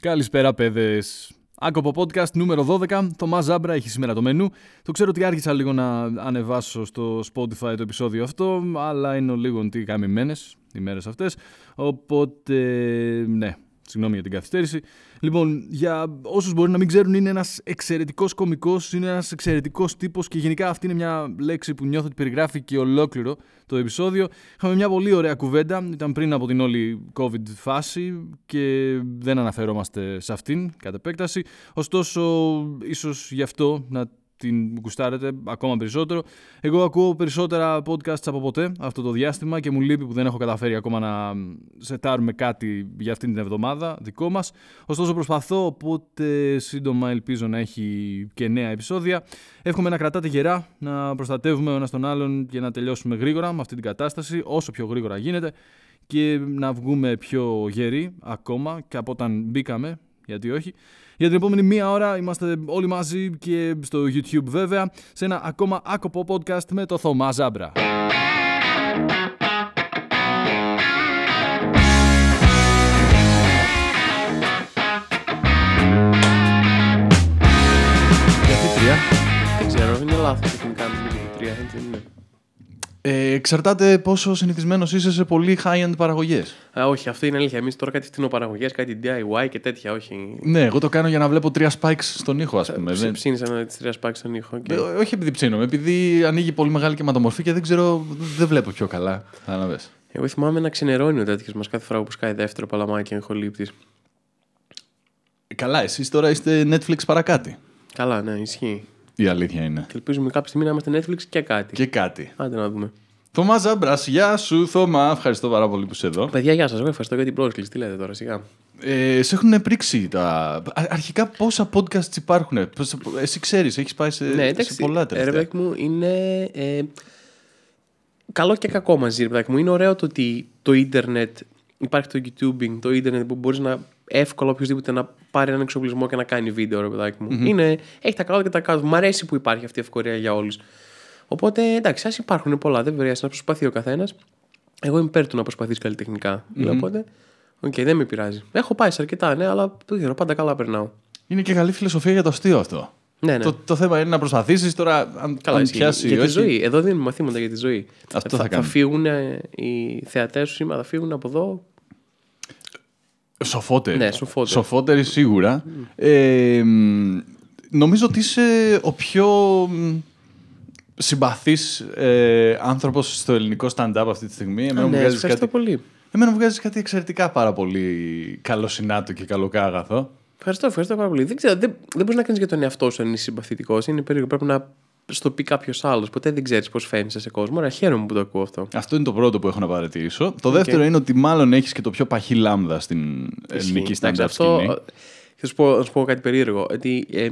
Καλησπέρα, παιδες. Άκοπο podcast νούμερο 12. Το Μαζάμπρα έχει σήμερα το μενού. Το ξέρω ότι άρχισα λίγο να ανεβάσω στο Spotify το επεισόδιο αυτό, αλλά είναι λίγο τι καμημένε οι μέρες αυτές. Οπότε, ναι, Συγγνώμη για την καθυστέρηση. Λοιπόν, για όσους μπορεί να μην ξέρουν, είναι ένας εξαιρετικός κωμικός, είναι ένας εξαιρετικός τύπος και γενικά αυτή είναι μια λέξη που νιώθω ότι περιγράφει και ολόκληρο το επεισόδιο. Είχαμε μια πολύ ωραία κουβέντα, ήταν πριν από την όλη COVID φάση και δεν αναφερόμαστε σε αυτήν κατ' επέκταση. Ωστόσο, ίσως γι' αυτό να την γουστάρετε ακόμα περισσότερο. Εγώ ακούω περισσότερα podcasts από ποτέ αυτό το διάστημα και μου λείπει που δεν έχω καταφέρει ακόμα να σετάρουμε κάτι για αυτήν την εβδομάδα δικό μας. Ωστόσο προσπαθώ, οπότε σύντομα ελπίζω να έχει και νέα επεισόδια. Εύχομαι να κρατάτε γερά, να προστατεύουμε ο ένας τον άλλον και να τελειώσουμε γρήγορα με αυτή την κατάσταση, όσο πιο γρήγορα γίνεται και να βγούμε πιο γεροί ακόμα και από όταν μπήκαμε, γιατί όχι. Για την επόμενη μία ώρα είμαστε όλοι μαζί και στο YouTube βέβαια σε ένα ακόμα άκοπο podcast με το Θωμά Ζάμπρα. Γιατί τρία; Δεν ξέρω, είναι λάθος τεχνικά να μιλήσει τρία. Έτσι δεν είναι. Ε, εξαρτάται πόσο συνηθισμένος είσαι σε πολύ high-end παραγωγές. Α, όχι, αυτό είναι αλήθεια. Εμείς τώρα κάτι φτηνοπαραγωγές, κάτι DIY και τέτοια, όχι. Ναι, εγώ το κάνω για να βλέπω τρία spikes στον ήχο, ας πούμε. Δεν- Ψήνει ένα τη τρία πάξει στον ήχο. Και... Ε, όχι επειδή ψήνομαι, επειδή ανοίγει πολύ μεγάλη κεμματομορφή και δεν ξέρω, δεν βλέπω πιο καλά. Κατάλαβες. Εγώ θυμάμαι να ξενερώνει ο τέτοιος μας κάθε φορά που σκάει δεύτερο παλαμάκι εγχολήπτη. Καλά, εσείς τώρα είστε Netflix παρακάτι. Καλά, ναι, ισχύει. Η αλήθεια είναι. Και ελπίζουμε κάποια στιγμή να είμαστε Netflix και κάτι. Και κάτι. Άντε να δούμε. Θωμάς Ζάμπρα, γεια σου, Θωμά. Ευχαριστώ πάρα πολύ που είσαι εδώ. Παιδιά, γεια σας. Εγώ ευχαριστώ για την πρόσκληση. Τι λέτε τώρα, σιγά. Ε, σε έχουν πρίξει τα. Α- Αρχικά πόσα podcasts υπάρχουν; Πόσα- Εσύ ξέρεις, έχεις πάει σε, ναι, σε εντάξει. πολλά ε, Ρε τελευταία. παιδάκι μου, είναι. Ε, καλό και κακό μαζί, ρε παιδάκι μου. Είναι ωραίο το ότι το ίντερνετ, υπάρχει το YouTubing, το ίντερνετ που μπορείς να εύκολα οποιοδήποτε να πάρει έναν εξοπλισμό και να κάνει βίντεο, ρε παιδάκι μου. Είναι, έχει τα καλά και τα κάτω. Μ' αρέσει που υπάρχει αυτή η ευκαιρία για όλους. Οπότε εντάξει, ας υπάρχουν πολλά, δεν χρειάζεται να προσπαθεί ο καθένας. Εγώ είμαι υπέρ του να προσπαθήσει καλλιτεχνικά. Οπότε, οκ, δεν με πειράζει. Έχω πάει σε αρκετά, ναι, αλλά δεν ξέρω, πάντα καλά περνάω. Είναι και καλή φιλοσοφία για το αστείο αυτό. Ναι, ναι. Το, το θέμα είναι να προσπαθήσεις τώρα, αν, Καλά, αν ισχύει. πιάσει για ή τη όχι. ζωή. Εδώ δίνουμε μαθήματα για τη ζωή. Αυτό θα θα, θα κάνουμε. φύγουν ε, οι θεατές σου σήμερα, θα φύγουν από εδώ. Σοφότεροι. Ναι, σοφότεροι. Σοφότεροι σίγουρα. Ε, μ, νομίζω ότι είσαι ο πιο μ, συμπαθής ε, άνθρωπος στο ελληνικό stand-up αυτή τη στιγμή. Εμένα, Α, μου ναι, βγάζεις ευχαριστώ κάτι, πολύ. εμένα μου βγάζεις κάτι εξαιρετικά πάρα πολύ καλοσυνάτο και καλοκάγαθο. Ευχαριστώ, ευχαριστώ πάρα πολύ. Δεν ξέρω, δεν, δεν μπορείς να κάνεις για τον εαυτό σου αν είσαι συμπαθητικός. Είναι περίεργο. Πρέπει να στο πει κάποιος άλλος. Ποτέ δεν ξέρεις πώς φαίνεσαι σε κόσμο. Άρα χαίρομαι που το ακούω αυτό. Αυτό είναι το πρώτο που έχω να παρατηρήσω. Το δεύτερο είναι ότι μάλλον έχεις και το πιο παχύ λάμδα στην ελληνική Ισχύει. Εντάξει, stand-up σκηνή. Θα σου, πω, θα σου πω κάτι περίεργο. Ότι, ε,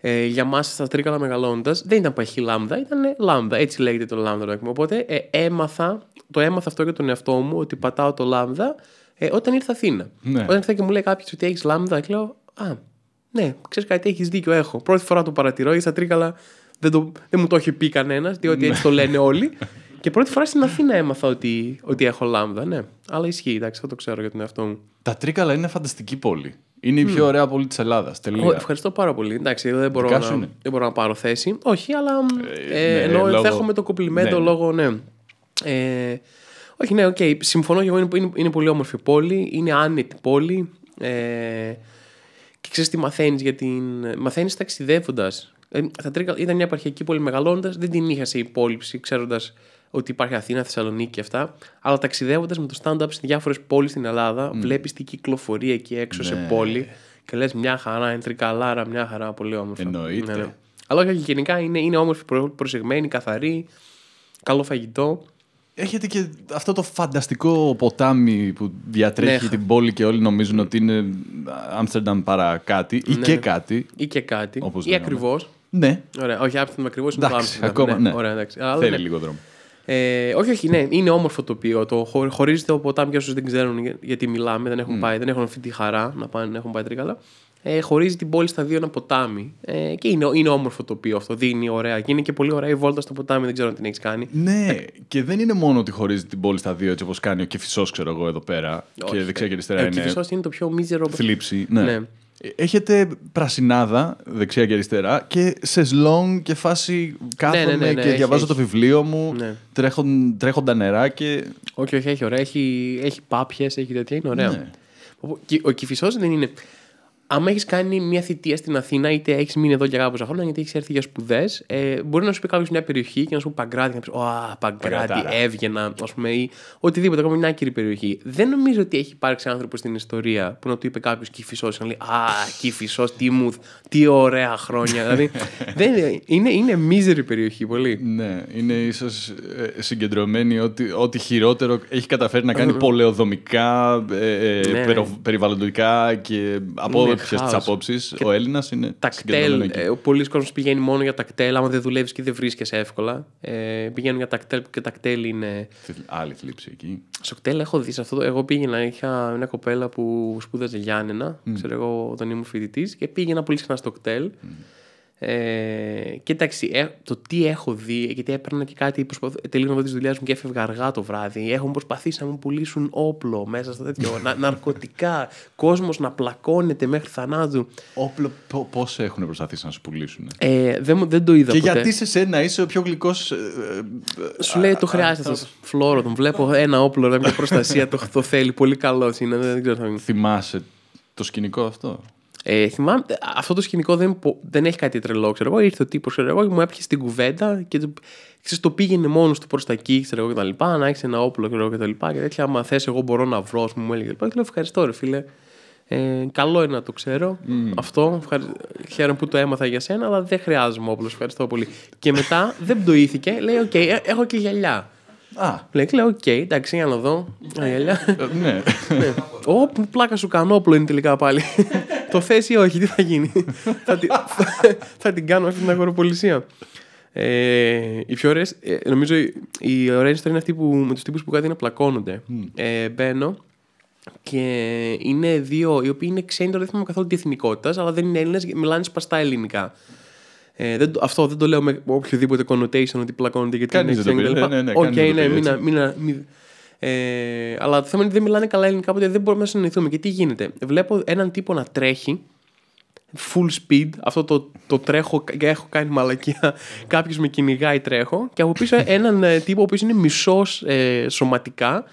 ε, για μας στα τρίκαλα μεγαλώνοντας δεν ήταν παχύ λάμδα, ήταν λάμδα. Έτσι λέγεται το λάμδα. ρε παιδί μου. Οπότε ε, έμαθα, το έμαθα αυτό για τον εαυτό μου ότι πατάω το λάμδα ε, όταν ήρθα Αθήνα. Ναι. Όταν ήρθα και μου λέει κάποιος ότι έχεις λάμδα, και λέω Α, ναι, ξέρεις κάτι, έχεις δίκιο, έχω. Πρώτη φορά το παρατηρώ, γιατί στα τρίκαλα δεν, το, δεν μου το έχει πει κανένας, διότι έτσι το λένε όλοι. Και πρώτη φορά στην Αθήνα έμαθα ότι, ότι έχω λάμδα, ναι. Αλλά ισχύει, εντάξει, αυτό το ξέρω για τον εαυτό μου. Τα Τρίκαλα είναι φανταστική πόλη. Είναι η πιο ωραία πόλη της Ελλάδας. Τελεία. Ω, ευχαριστώ πάρα πολύ. Εντάξει, εγώ δεν μπορώ, Δικά να, σου είναι. δεν μπορώ να πάρω θέση. Όχι, αλλά Ε, ε, ναι, ενώ λόγω- δέχομαι το κομπλιμέντο Ναι, ναι. λόγω, ναι. Ε, όχι, ναι, οκ. Συμφωνώ και εγώ. Είναι, είναι, είναι πολύ όμορφη πόλη. Είναι άνετη πόλη. Ε, και ξέρεις τι μαθαίνεις για την. Μαθαίνεις ταξιδεύοντας. Ε, τα Τρίκαλα ήταν μια επαρχιακή πόλη μεγαλώνοντας. Δεν την είχα σε υπόληψη, ξέροντας ότι υπάρχει Αθήνα, Θεσσαλονίκη και αυτά. Αλλά ταξιδεύοντας με το stand-up σε διάφορες πόλεις στην Ελλάδα, mm. βλέπεις την κυκλοφορία εκεί έξω σε Ναι. πόλη. Και λες μια χαρά, είναι τρικαλάρα, μια χαρά, πολύ όμορφα. Εννοείται. Αλλά όχι, γενικά είναι, είναι όμορφη, προ- προσεγμένη, καθαρή, καλό φαγητό. Έχετε και αυτό το φανταστικό ποτάμι που διατρέχει Ναι. την πόλη και όλοι νομίζουν ότι είναι Άμστερνταμ παρά κάτι ή Ναι. και κάτι. Ή και κάτι. Όπως ή λέγαμε. ακριβώς. Ναι, Ωραία, όχι, Άμστερνταμ ακριβώς είναι το εντάξει, Άμστερνταμ. ακόμα ναι. Ωραία, εντάξει. Αλλά Θέλει ναι. λίγο δρόμο. Ε, όχι, όχι, ναι, είναι όμορφο τοπίο. Το χω- χωρίζεται από ποτάμι για όσους δεν ξέρουν για- γιατί μιλάμε, δεν έχουν πάει, δεν έχουν αυτή τη χαρά να πάνε, έχουν πάει τρίκαλα. Ε, χωρίζει την πόλη στα δύο ένα ποτάμι. Ε, και είναι, είναι όμορφο το οποίο αυτό. Δίνει ωραία. Και είναι και πολύ ωραία η βόλτα στο ποτάμι. Δεν ξέρω αν την έχεις κάνει. Ναι, και δεν είναι μόνο ότι χωρίζει την πόλη στα δύο έτσι όπως κάνει ο Κεφισός, ξέρω εγώ εδώ πέρα. Όχι, και δεξιά και αριστερά ε, Ο είναι. Κυφισός είναι το πιο μίζερο. Θλίψη. Ναι. Ναι. Έχετε πρασινάδα δεξιά και αριστερά και σεσλόν και φάση κάθομαι ναι, ναι, ναι, και έχει, διαβάζω έχει. το βιβλίο μου, Ναι. τρέχον, τρέχοντα νερά και... Όχι, όχι, έχει ωραία. Έχει, έχει πάπιες, έχει τέτοια. Είναι ωραία. Ναι. Ο, ο Κυφισό δεν είναι. Άμα έχεις κάνει μια θητεία στην Αθήνα, είτε έχεις μείνει εδώ για κάποια χρόνια, γιατί έχεις έρθει για σπουδές, ε, μπορεί να σου πει κάποιος μια περιοχή και να σου πει Παγκράτη, και να πεις Ω, Παγκράτη, Παγκρατάρα. έβγαινα, ας πούμε, ή οτιδήποτε, ακόμα μια άκυρη περιοχή. Δεν νομίζω ότι έχει υπάρξει άνθρωπος στην ιστορία που να του είπε κάποιος Κυφισό και να λέει Α, Κυφισό, τι μου, τι ωραία χρόνια. δηλαδή, δεν, είναι, είναι μίζερη περιοχή πολύ. Ναι, είναι ίσως συγκεντρωμένη ότι ό,τι χειρότερο έχει καταφέρει να κάνει πολεοδομικά, ε, ε, Ναι. περο- περιβαλλοντικά και από Ναι, όποιε τις χάος. απόψεις. Ο Έλληνας είναι συγκεντρωμένο Τακτέλ. εκεί. Ε, πολλοί κόσμοι πηγαίνει μόνο για τακτέλ. Άμα δεν δουλεύεις και δεν βρίσκεσαι εύκολα. Ε, πηγαίνουν για τακτέλ και τακτέλ είναι. Άλλη θλίψη εκεί. Στο κτέλ έχω δει σε αυτό. το- Εγώ πήγαινα, είχα μια κοπέλα που σπούδαζε Γιάννενα, ξέρω εγώ, όταν ήμουν φοιτητής και πήγαινα πολύ συχνά στο κτέλ. Ε, και εντάξει, ε, το τι έχω δει, γιατί έπαιρνα και κάτι, προσπαθώ, τελείωνα τη δουλειά μου και έφευγα αργά το βράδυ. Έχουν προσπαθήσει να μου πουλήσουν όπλο μέσα στο τέτοιο, να, ναρκωτικά, κόσμος να πλακώνεται μέχρι θανάτου. Όπλο, πώ έχουν προσπαθήσει να σου πουλήσουν. Ε, δεν, μου- δεν το είδα Και ποτέ. γιατί σε σένα είσαι ο πιο γλυκός. Σου λέει το χρειάζεται αυτό. Φλόρο, τον βλέπω ένα όπλο, ρε, μια προστασία, το, το θέλει. Πολύ καλός είναι. Δεν, ξέρω. θα- θυμάσαι το σκηνικό αυτό; Ε, θυμάμαι, αυτό το σκηνικό δεν, πο- δεν έχει κάτι τρελό, ξέρω εγώ. Ήρθε ο τύπος, ξέρω εγώ, και μου έπιασε την κουβέντα και το, ξέρεις, το πήγαινε μόνος του προς τα εκεί, ξέρω εγώ, και τα λοιπά. Να έχεις ένα όπλο, ξέρω εγώ, και τα λοιπά. Και τέτοια, άμα θες, εγώ μπορώ να βρω, ας πούμε, μου έλεγε. Και λέω, ευχαριστώ, ρε φίλε. Ε, καλό είναι να το ξέρω. Αυτό. Ευχαρι... Χαίρομαι που το έμαθα για σένα, αλλά δεν χρειάζομαι όπλο. Ευχαριστώ πολύ. και μετά δεν πτοήθηκε. Λέει, οκ, ε, έχω και γυαλιά. Α, Λέει, λέω, οκ, εντάξει, για να δω. Α, γυαλιά. ε, ναι. Ναι. Ω, πω πλάκα σου κάνω, όπλο είναι τελικά πάλι. το θες ή όχι, τι θα γίνει; θα, την, θα την κάνω αυτή την αγοραπωλησία. Ε, οι πιο ωραίες, ε, νομίζω η, η ωραία ιστορία είναι αυτή που, με τους τύπους που κάτι να πλακώνονται. Ε, μπαίνω και είναι δύο οι οποίοι είναι ξένοι, τώρα δεν θυμάμαι καθόλου τι εθνικότητας, αλλά δεν είναι Έλληνες, μιλάνε σπαστά ελληνικά. Ε, δεν, το- αυτό δεν το λέω με οποιοδήποτε connotation ότι πλακώνονται γιατί Κανείς είναι δεν το ξένοι πει. κτλ. Ναι, ναι, ναι, Οκ, κανείς δεν το ναι, πει μην, έτσι. μην, μην, ε, αλλά το θέμα είναι ότι δεν μιλάνε καλά ελληνικά, οπότε δεν μπορούμε να συνεννοηθούμε. Και τι γίνεται; Βλέπω έναν τύπο να τρέχει full speed, αυτό το, το τρέχω και έχω κάνει μαλακία. Κάποιος με κυνηγάει, τρέχω. Και από πίσω έναν ε, τύπο ο οποίος είναι μισός ε, σωματικά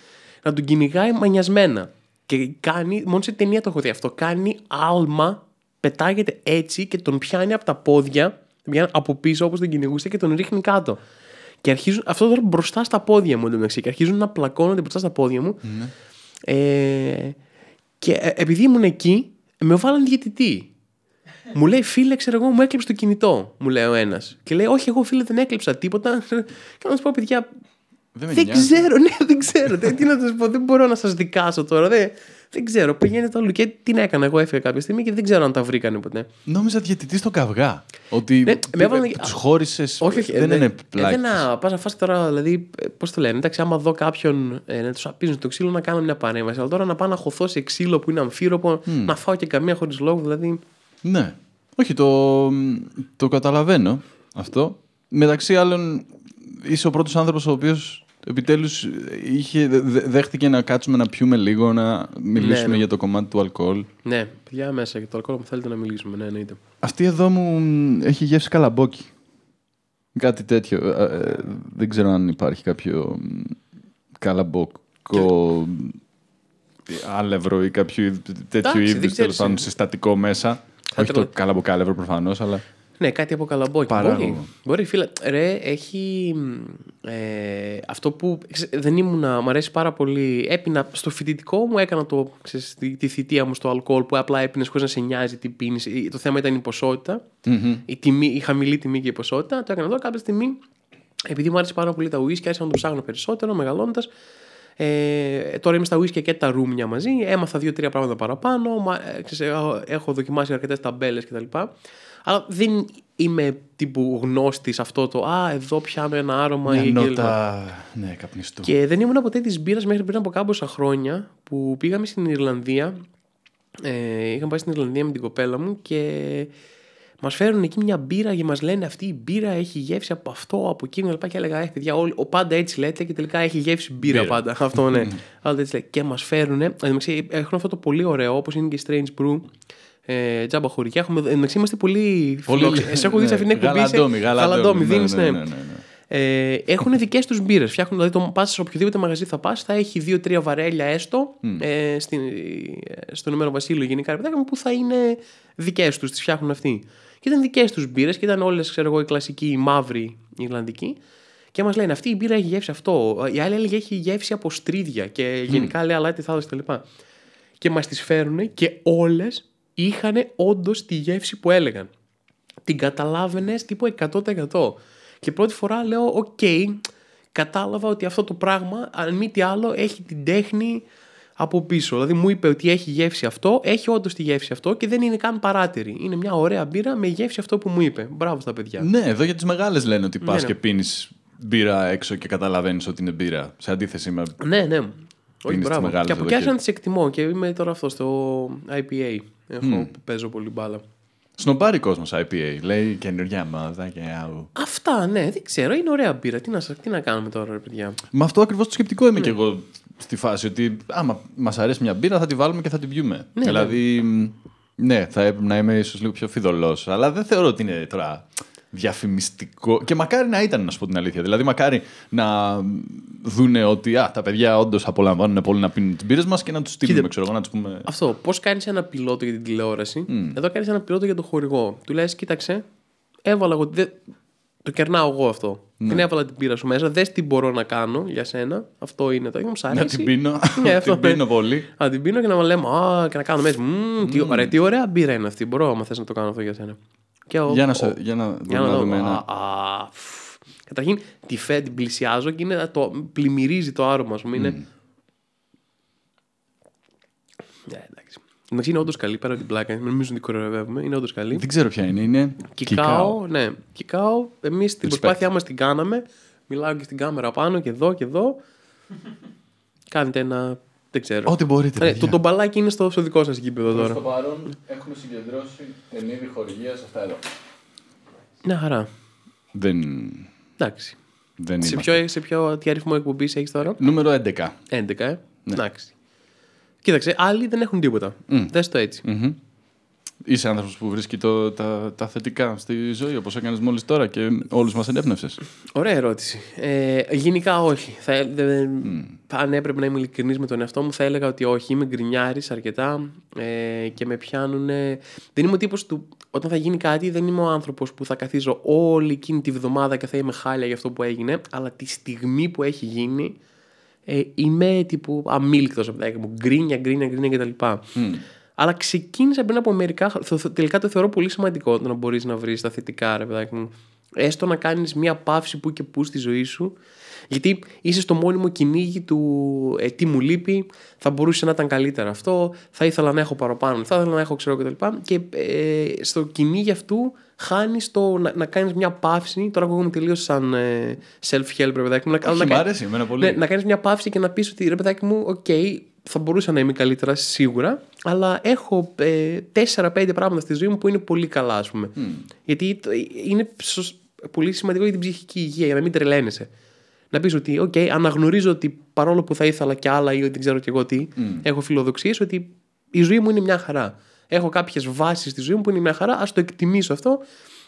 να τον κυνηγάει μανιασμένα. Και κάνει, μόνο σε ταινία το έχω δει αυτό. Κάνει άλμα, πετάγεται έτσι και τον πιάνει από τα πόδια, τον πιάνει από πίσω όπως τον κυνηγούσε και τον ρίχνει κάτω. Και αρχίζουν, αυτό τώρα μπροστά στα πόδια μου εντωμεταξύ. Και αρχίζουν να πλακώνονται μπροστά στα πόδια μου. Ε, και ε, επειδή ήμουν εκεί, με βάλαν διαιτητή. Μου λέει, φίλε, ξέρω εγώ, μου έκλειψε το κινητό, μου λέει ο ένας. Και λέει, Όχι, εγώ φίλε, δεν έκλειψα τίποτα. Και να σου πω, παιδιά, Δεν με δεν νοιάζει. ξέρω, ναι, δεν ξέρω. Τι τι να σας πω, δεν μπορώ να σας δικάσω τώρα. Δεν, δεν ξέρω. Πηγαίνετε όλο. Και την έκανα. Εγώ έφυγα κάποια στιγμή και δεν ξέρω αν τα βρήκανε ποτέ. Νόμιζα διαιτητή στον καυγά. Ότι Ναι, με έβαλαν- τους χώρισες. Όχι, όχι. Δεν ε, είναι πλάκι. Δεν να πα να φας τώρα, δηλαδή, πώς το λένε. Εντάξει, άμα δω κάποιον ε, να τους απίζουν το ξύλο, να κάνω μια παρέμβαση. Αλλά τώρα να πάω να χωθώ σε ξύλο που είναι αμφίροπο, να φάω και καμία χωρίς λόγο, δηλαδή. Ναι. Όχι, το, το καταλαβαίνω αυτό. Μεταξύ άλλων, είσαι ο πρώτος άνθρωπος ο οποίος επιτέλους είχε, δε- δε- δέχτηκε να κάτσουμε να πιούμε λίγο, να μιλήσουμε ναι. για το κομμάτι του αλκοόλ. Ναι, παιδιά μέσα για το αλκοόλ μου θέλετε να μιλήσουμε. Ναι, εννοείται. Αυτή εδώ μου μ, έχει γεύσει καλαμπόκι. Κάτι τέτοιο. Ε, ε, δεν ξέρω αν υπάρχει κάποιο μ, καλαμπόκο άλευρο ή κάποιο είδ- τέτοιο Εντάξει, δεν είδους ξέρεις. τέλο πάντων συστατικό μέσα. Όχι το τρελα- καλαμποκάλευρο προφανώς, αλλά. Ναι, κάτι από καλαμπόκι. Παράγωγο. Μπορεί, μπορεί, φίλε. Ρε, έχει. Ε, αυτό που. ξε- δεν ήμουνα. Μ' αρέσει πάρα πολύ. Έπινα στο φοιτητικό μου, έκανα το, ξέρεις, τη, τη θητεία μου στο αλκοόλ που απλά έπινες χωρίς να σε νοιάζει τι πίνεις. Το θέμα ήταν η ποσότητα. Η, τιμή, η χαμηλή τιμή και η ποσότητα. Το έκανα εδώ κάποια στιγμή. Επειδή μου άρεσε πάρα πολύ τα ουίσκια, άρχισα να το ψάχνω περισσότερο μεγαλώντα. Ε, τώρα είμαι στα ουίσκια και τα ρούμια μαζί. Έμαθα δύο-τρία πράγματα παραπάνω. Μα, ε, ξέρεις, έχω- έχω δοκιμάσει αρκετές ταμπέλες κτλ. Αλλά δεν είμαι τύπου γνώστης αυτό το Α, εδώ πιάνω ένα άρωμα Μια ή κλπ». νότα. Ναι, καπνιστού. Και δεν ήμουν ποτέ της μπύρας μέχρι πριν από κάμποσα χρόνια που πήγαμε στην Ιρλανδία Ε, είχαμε πάει στην Ιρλανδία με την κοπέλα μου και μας φέρουν εκεί μια μπύρα και μας λένε αυτή η μπύρα έχει γεύση από αυτό, από εκείνο κλπ. Και έλεγα, Έχει παιδιά, όλοι, ο πάντα έτσι λέτε και τελικά έχει γεύση μπύρα, Μπύρα. πάντα. αυτό ναι. Αλλά έτσι λέει. Και μας φέρουν. Έχουν αυτό το πολύ ωραίο, όπως είναι και η Strange Brew. Ε, τζάμπα χωριά. Έχουμε, εντάξει, είμαστε πολύ φιλόξενοι. Σε έχω δει σε αυτήν την εκπομπή. είσαι Γαλαντόμι, γαλαντόμι. γαλαντόμι, Ναι, δίνεις, ναι, ναι. ναι, ναι, ναι. Ε, έχουν δικές τους μπύρες. Φτιάχνουν, δηλαδή, το πας σε οποιοδήποτε μαγαζί θα πας, θα έχει δύο-τρία βαρέλια έστω ε, στην, ε, στο νούμερο Βασίλειο γενικά, ρε παιδάκι μου, που θα είναι δικές τους, τις φτιάχνουν αυτοί. Και ήταν δικές τους μπύρες και ήταν όλες, ξέρω εγώ, οι κλασικοί, οι μαύροι, οι Ιρλανδικοί. Και μας λένε αυτή η μπύρα έχει γεύση αυτό. Η άλλη έλεγε έχει γεύση από στρίδια και γενικά λέει αλάτι θάλασσα κτλ. Και μας τις φέρουν και όλες είχαν όντως τη γεύση που έλεγαν την καταλάβαινε τύπου 100%. Και πρώτη φορά λέω, οκ, κατάλαβα ότι αυτό το πράγμα, αν μη τι άλλο, έχει την τέχνη από πίσω. Δηλαδή μου είπε ότι έχει γεύση αυτό, έχει όντως τη γεύση αυτό και δεν είναι καν παράταιρη. Είναι μια ωραία μπύρα με γεύση αυτό που μου είπε. Μπράβο στα παιδιά. Ναι, εδώ για τις μεγάλες λένε ότι πας Ναι, ναι. και πίνεις μπύρα έξω και καταλαβαίνεις ότι είναι μπύρα. Σε αντίθεση με. Ναι, ναι. Όχι, τις μπράβο. μεγάλες Και από εδώ εκεί και- άρχισα να τις εκτιμώ και είμαι τώρα αυτό στο IPA. Έχω, που παίζω πολύ μπάλα. Σνομπάρει κόσμος IPA. Λέει καινούργια μόδα και αου. Αυτά, ναι, δεν ξέρω. Είναι ωραία μπύρα. Τι να, σα- τι να κάνουμε τώρα, ρε παιδιά; Με αυτό ακριβώς το σκεπτικό Ναι. είμαι κι εγώ στη φάση. Ότι άμα μας αρέσει μια μπύρα, θα τη βάλουμε και θα την πιούμε. Ναι, δηλαδή, ναι, θα έπρεπε να είμαι ίσως λίγο πιο φιδωλός. Αλλά δεν θεωρώ ότι είναι τώρα διαφημιστικό. Και μακάρι να ήταν, να σου πω την αλήθεια. Δηλαδή, μακάρι να δούνε ότι α, τα παιδιά όντως απολαμβάνουν πολύ να πίνουν τις μπύρες μας και να τους στείλουμε, ξέρω εγώ, να τους πούμε. Αυτό. Πώς κάνεις ένα πιλότο για την τηλεόραση; Εδώ κάνεις ένα πιλότο για το χορηγό. Του λες, κοίταξε, έβαλα εγώ. δε- Το κερνάω εγώ αυτό. Την έβαλα την πύρα σου μέσα. Δες τι μπορώ να κάνω για σένα. Αυτό είναι το. Μου σ' αρέσει. Να την πίνω. Ναι, αυτό, την πίνω ναι. πολύ. Να την πίνω και να λέμε Α, και να κάνω μέσα. «Μμμ, τι, ωραία, τι ωραία μπύρα είναι αυτή. Μπορώ, άμα θες να το κάνω αυτό για σένα. Και ο- Για να, ο- σε, για να, για να, να δω. δούμε ένα. Α, α, φφ. Καταρχήν, τη φε, την πλησιάζω και είναι, το, πλημμυρίζει το άρωμα, ας πούμε. Είναι... Ναι, εντάξει. Εντάξει, είναι όντως καλή πέρα από την πλάκα. Μην νομίζουν ότι κοροϊδεύουμε. Είναι όντως καλή. Δεν ξέρω ποια είναι. Είναι. Κικάο, ναι. Κικάο, εμείς την προσπάθειά μας την κάναμε. Μιλάω και στην κάμερα πάνω και εδώ και εδώ. Κάνετε ένα. Δεν ξέρω. Ό,τι μπορείτε. Ναι, παιδιά. το, το μπαλάκι είναι στο, στο δικό σας γήπεδο τώρα. Στο παρόν έχουμε συγκεντρώσει ενίδη χορηγία αυτά εδώ. Μια χαρά. Δεν, Εντάξει. δεν Σε είμαστε. ποιο, σε ποιο τι αριθμό εκπομπής έχεις τώρα, Νούμερο 11. 11, ε. Ναι. Εντάξει. Κοίταξε, άλλοι δεν έχουν τίποτα. Μμ. Δες το έτσι. Μμμ. Είσαι άνθρωπος που βρίσκει το, τα, τα θετικά στη ζωή, όπως έκανες μόλις τώρα και όλους μας ενέπνευσες. Ωραία ερώτηση. Ε, γενικά όχι. Θα, δεν, Αν έπρεπε να είμαι ειλικρινής με τον εαυτό μου, θα έλεγα ότι όχι. Είμαι γκρινιάρης αρκετά ε, και με πιάνουν. Δεν είμαι ο τύπος του. Όταν θα γίνει κάτι, δεν είμαι ο άνθρωπος που θα καθίζω όλη εκείνη τη βδομάδα και θα είμαι χάλια για αυτό που έγινε. Αλλά τη στιγμή που έχει γίνει, ε, είμαι τύπου αμήλικτος από τα μου. Γκρίνια, γκρίνια, γκρίνια κτλ. Αλλά ξεκίνησα πριν από μερικά χρόνια. Τελικά το θεωρώ πολύ σημαντικό το να μπορείς να βρεις τα θετικά, ρε παιδάκι μου. Έστω να κάνεις μια παύση που και που στη ζωή σου. Γιατί είσαι στο μόνιμο κυνήγι του ε, τι μου λείπει, θα μπορούσε να ήταν καλύτερα αυτό, θα ήθελα να έχω παραπάνω, θα ήθελα να έχω ξέρω κτλ. Και, ε, στο κυνήγι αυτού χάνεις το να, να κάνεις μια παύση. Τώρα ακούγομαι τελείως σαν ε, self-help, ρε παιδάκι μου. Να, Όχι, να, μ' κα- αρέσει εμένα πολύ. ναι, να κάνεις μια παύση και να πεις ότι ρε παιδάκι μου, οκ, θα μπορούσα να είμαι καλύτερα σίγουρα, αλλά έχω ε, 4-5 πράγματα στη ζωή μου που είναι πολύ καλά, ας πούμε. Γιατί το- είναι σως- πολύ σημαντικό για την ψυχική υγεία, για να μην τρελαίνεσαι. Να πεις ότι, οκ, αναγνωρίζω ότι παρόλο που θα ήθελα κι άλλα ή ότι δεν ξέρω κι εγώ τι, έχω φιλοδοξίες, ότι η ζωή μου είναι μια χαρά. Έχω κάποιες βάσεις στη ζωή μου που είναι μια χαρά, ας το εκτιμήσω αυτό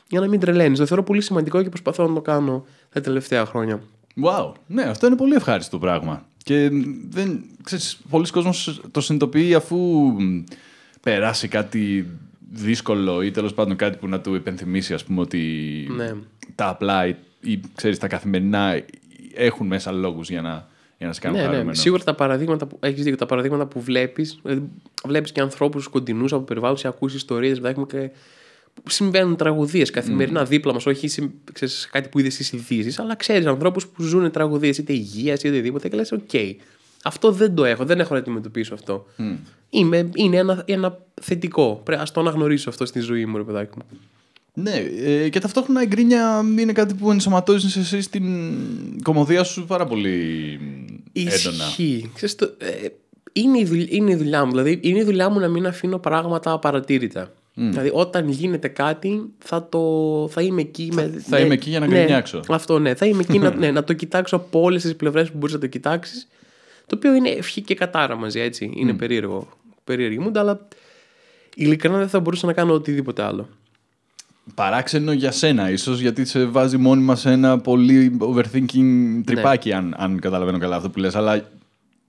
για να μην τρελαίνεσαι. Το θεωρώ πολύ σημαντικό και προσπαθώ να το κάνω τα τελευταία χρόνια. Wow. Ναι, αυτό είναι πολύ ευχάριστο πράγμα. Και δεν, ξέρεις, πολλοί κόσμος το συνειδητοποιεί αφού μ, περάσει κάτι δύσκολο ή τέλος πάντων κάτι που να του υπενθυμίσει ας πούμε ότι Ναι. τα απλά ή, ή ξέρεις τα καθημερινά έχουν μέσα λόγους για να, για να σε κάνουν Ναι, ναι. χαρούμενο. Σίγουρα τα παραδείγματα που έχεις δίκιο, τα παραδείγματα που βλέπεις, δηλαδή βλέπεις και ανθρώπους κοντινούς από περιβάλλον, σε ακούσεις ιστορίες, παιδάκι μου, και που συμβαίνουν τραγωδίες καθημερινά δίπλα μας, όχι σε, ξέρεις, κάτι που είδες στις ειδήσεις, αλλά ξέρεις ανθρώπους που ζουν τραγωδίες, είτε υγείας είτε οτιδήποτε και λες, οκ, αυτό δεν το έχω, δεν έχω να αντιμετωπίσω αυτό. Είμαι, είναι ένα, ένα θετικό, πρέπει να το αναγνωρίσω αυτό στη ζωή μου, ρε παιδάκι μου. Ναι, ε, και ταυτόχρονα η γκρίνια είναι κάτι που ενσωματώσεις εσύ στην κομμωδία σου πάρα πολύ έντονα. Ισχύει. Ξέρεις, το, ε, είναι η, δουλειά, είναι η δουλειά μου. Δηλαδή, είναι η δουλειά μου να μην αφήνω πράγματα απαρατήρητα. Δηλαδή, όταν γίνεται κάτι, θα, το, θα είμαι εκεί. Με, θα είμαι εκεί για να ναι, γκρινιάξω. Αυτό ναι. Θα είμαι εκεί να, ναι, να το κοιτάξω από όλες τις πλευρές που μπορείς να το κοιτάξεις. Το οποίο είναι ευχή και κατάρα μαζί, έτσι. Είναι περίεργο. Περίεργη μου, αλλά ειλικρινά δεν θα μπορούσα να κάνω οτιδήποτε άλλο. Παράξενο για σένα, ίσως γιατί σε βάζει μόνιμα σε ένα πολύ overthinking τρυπάκι, αν, αν καταλαβαίνω καλά αυτό που λες. Αλλά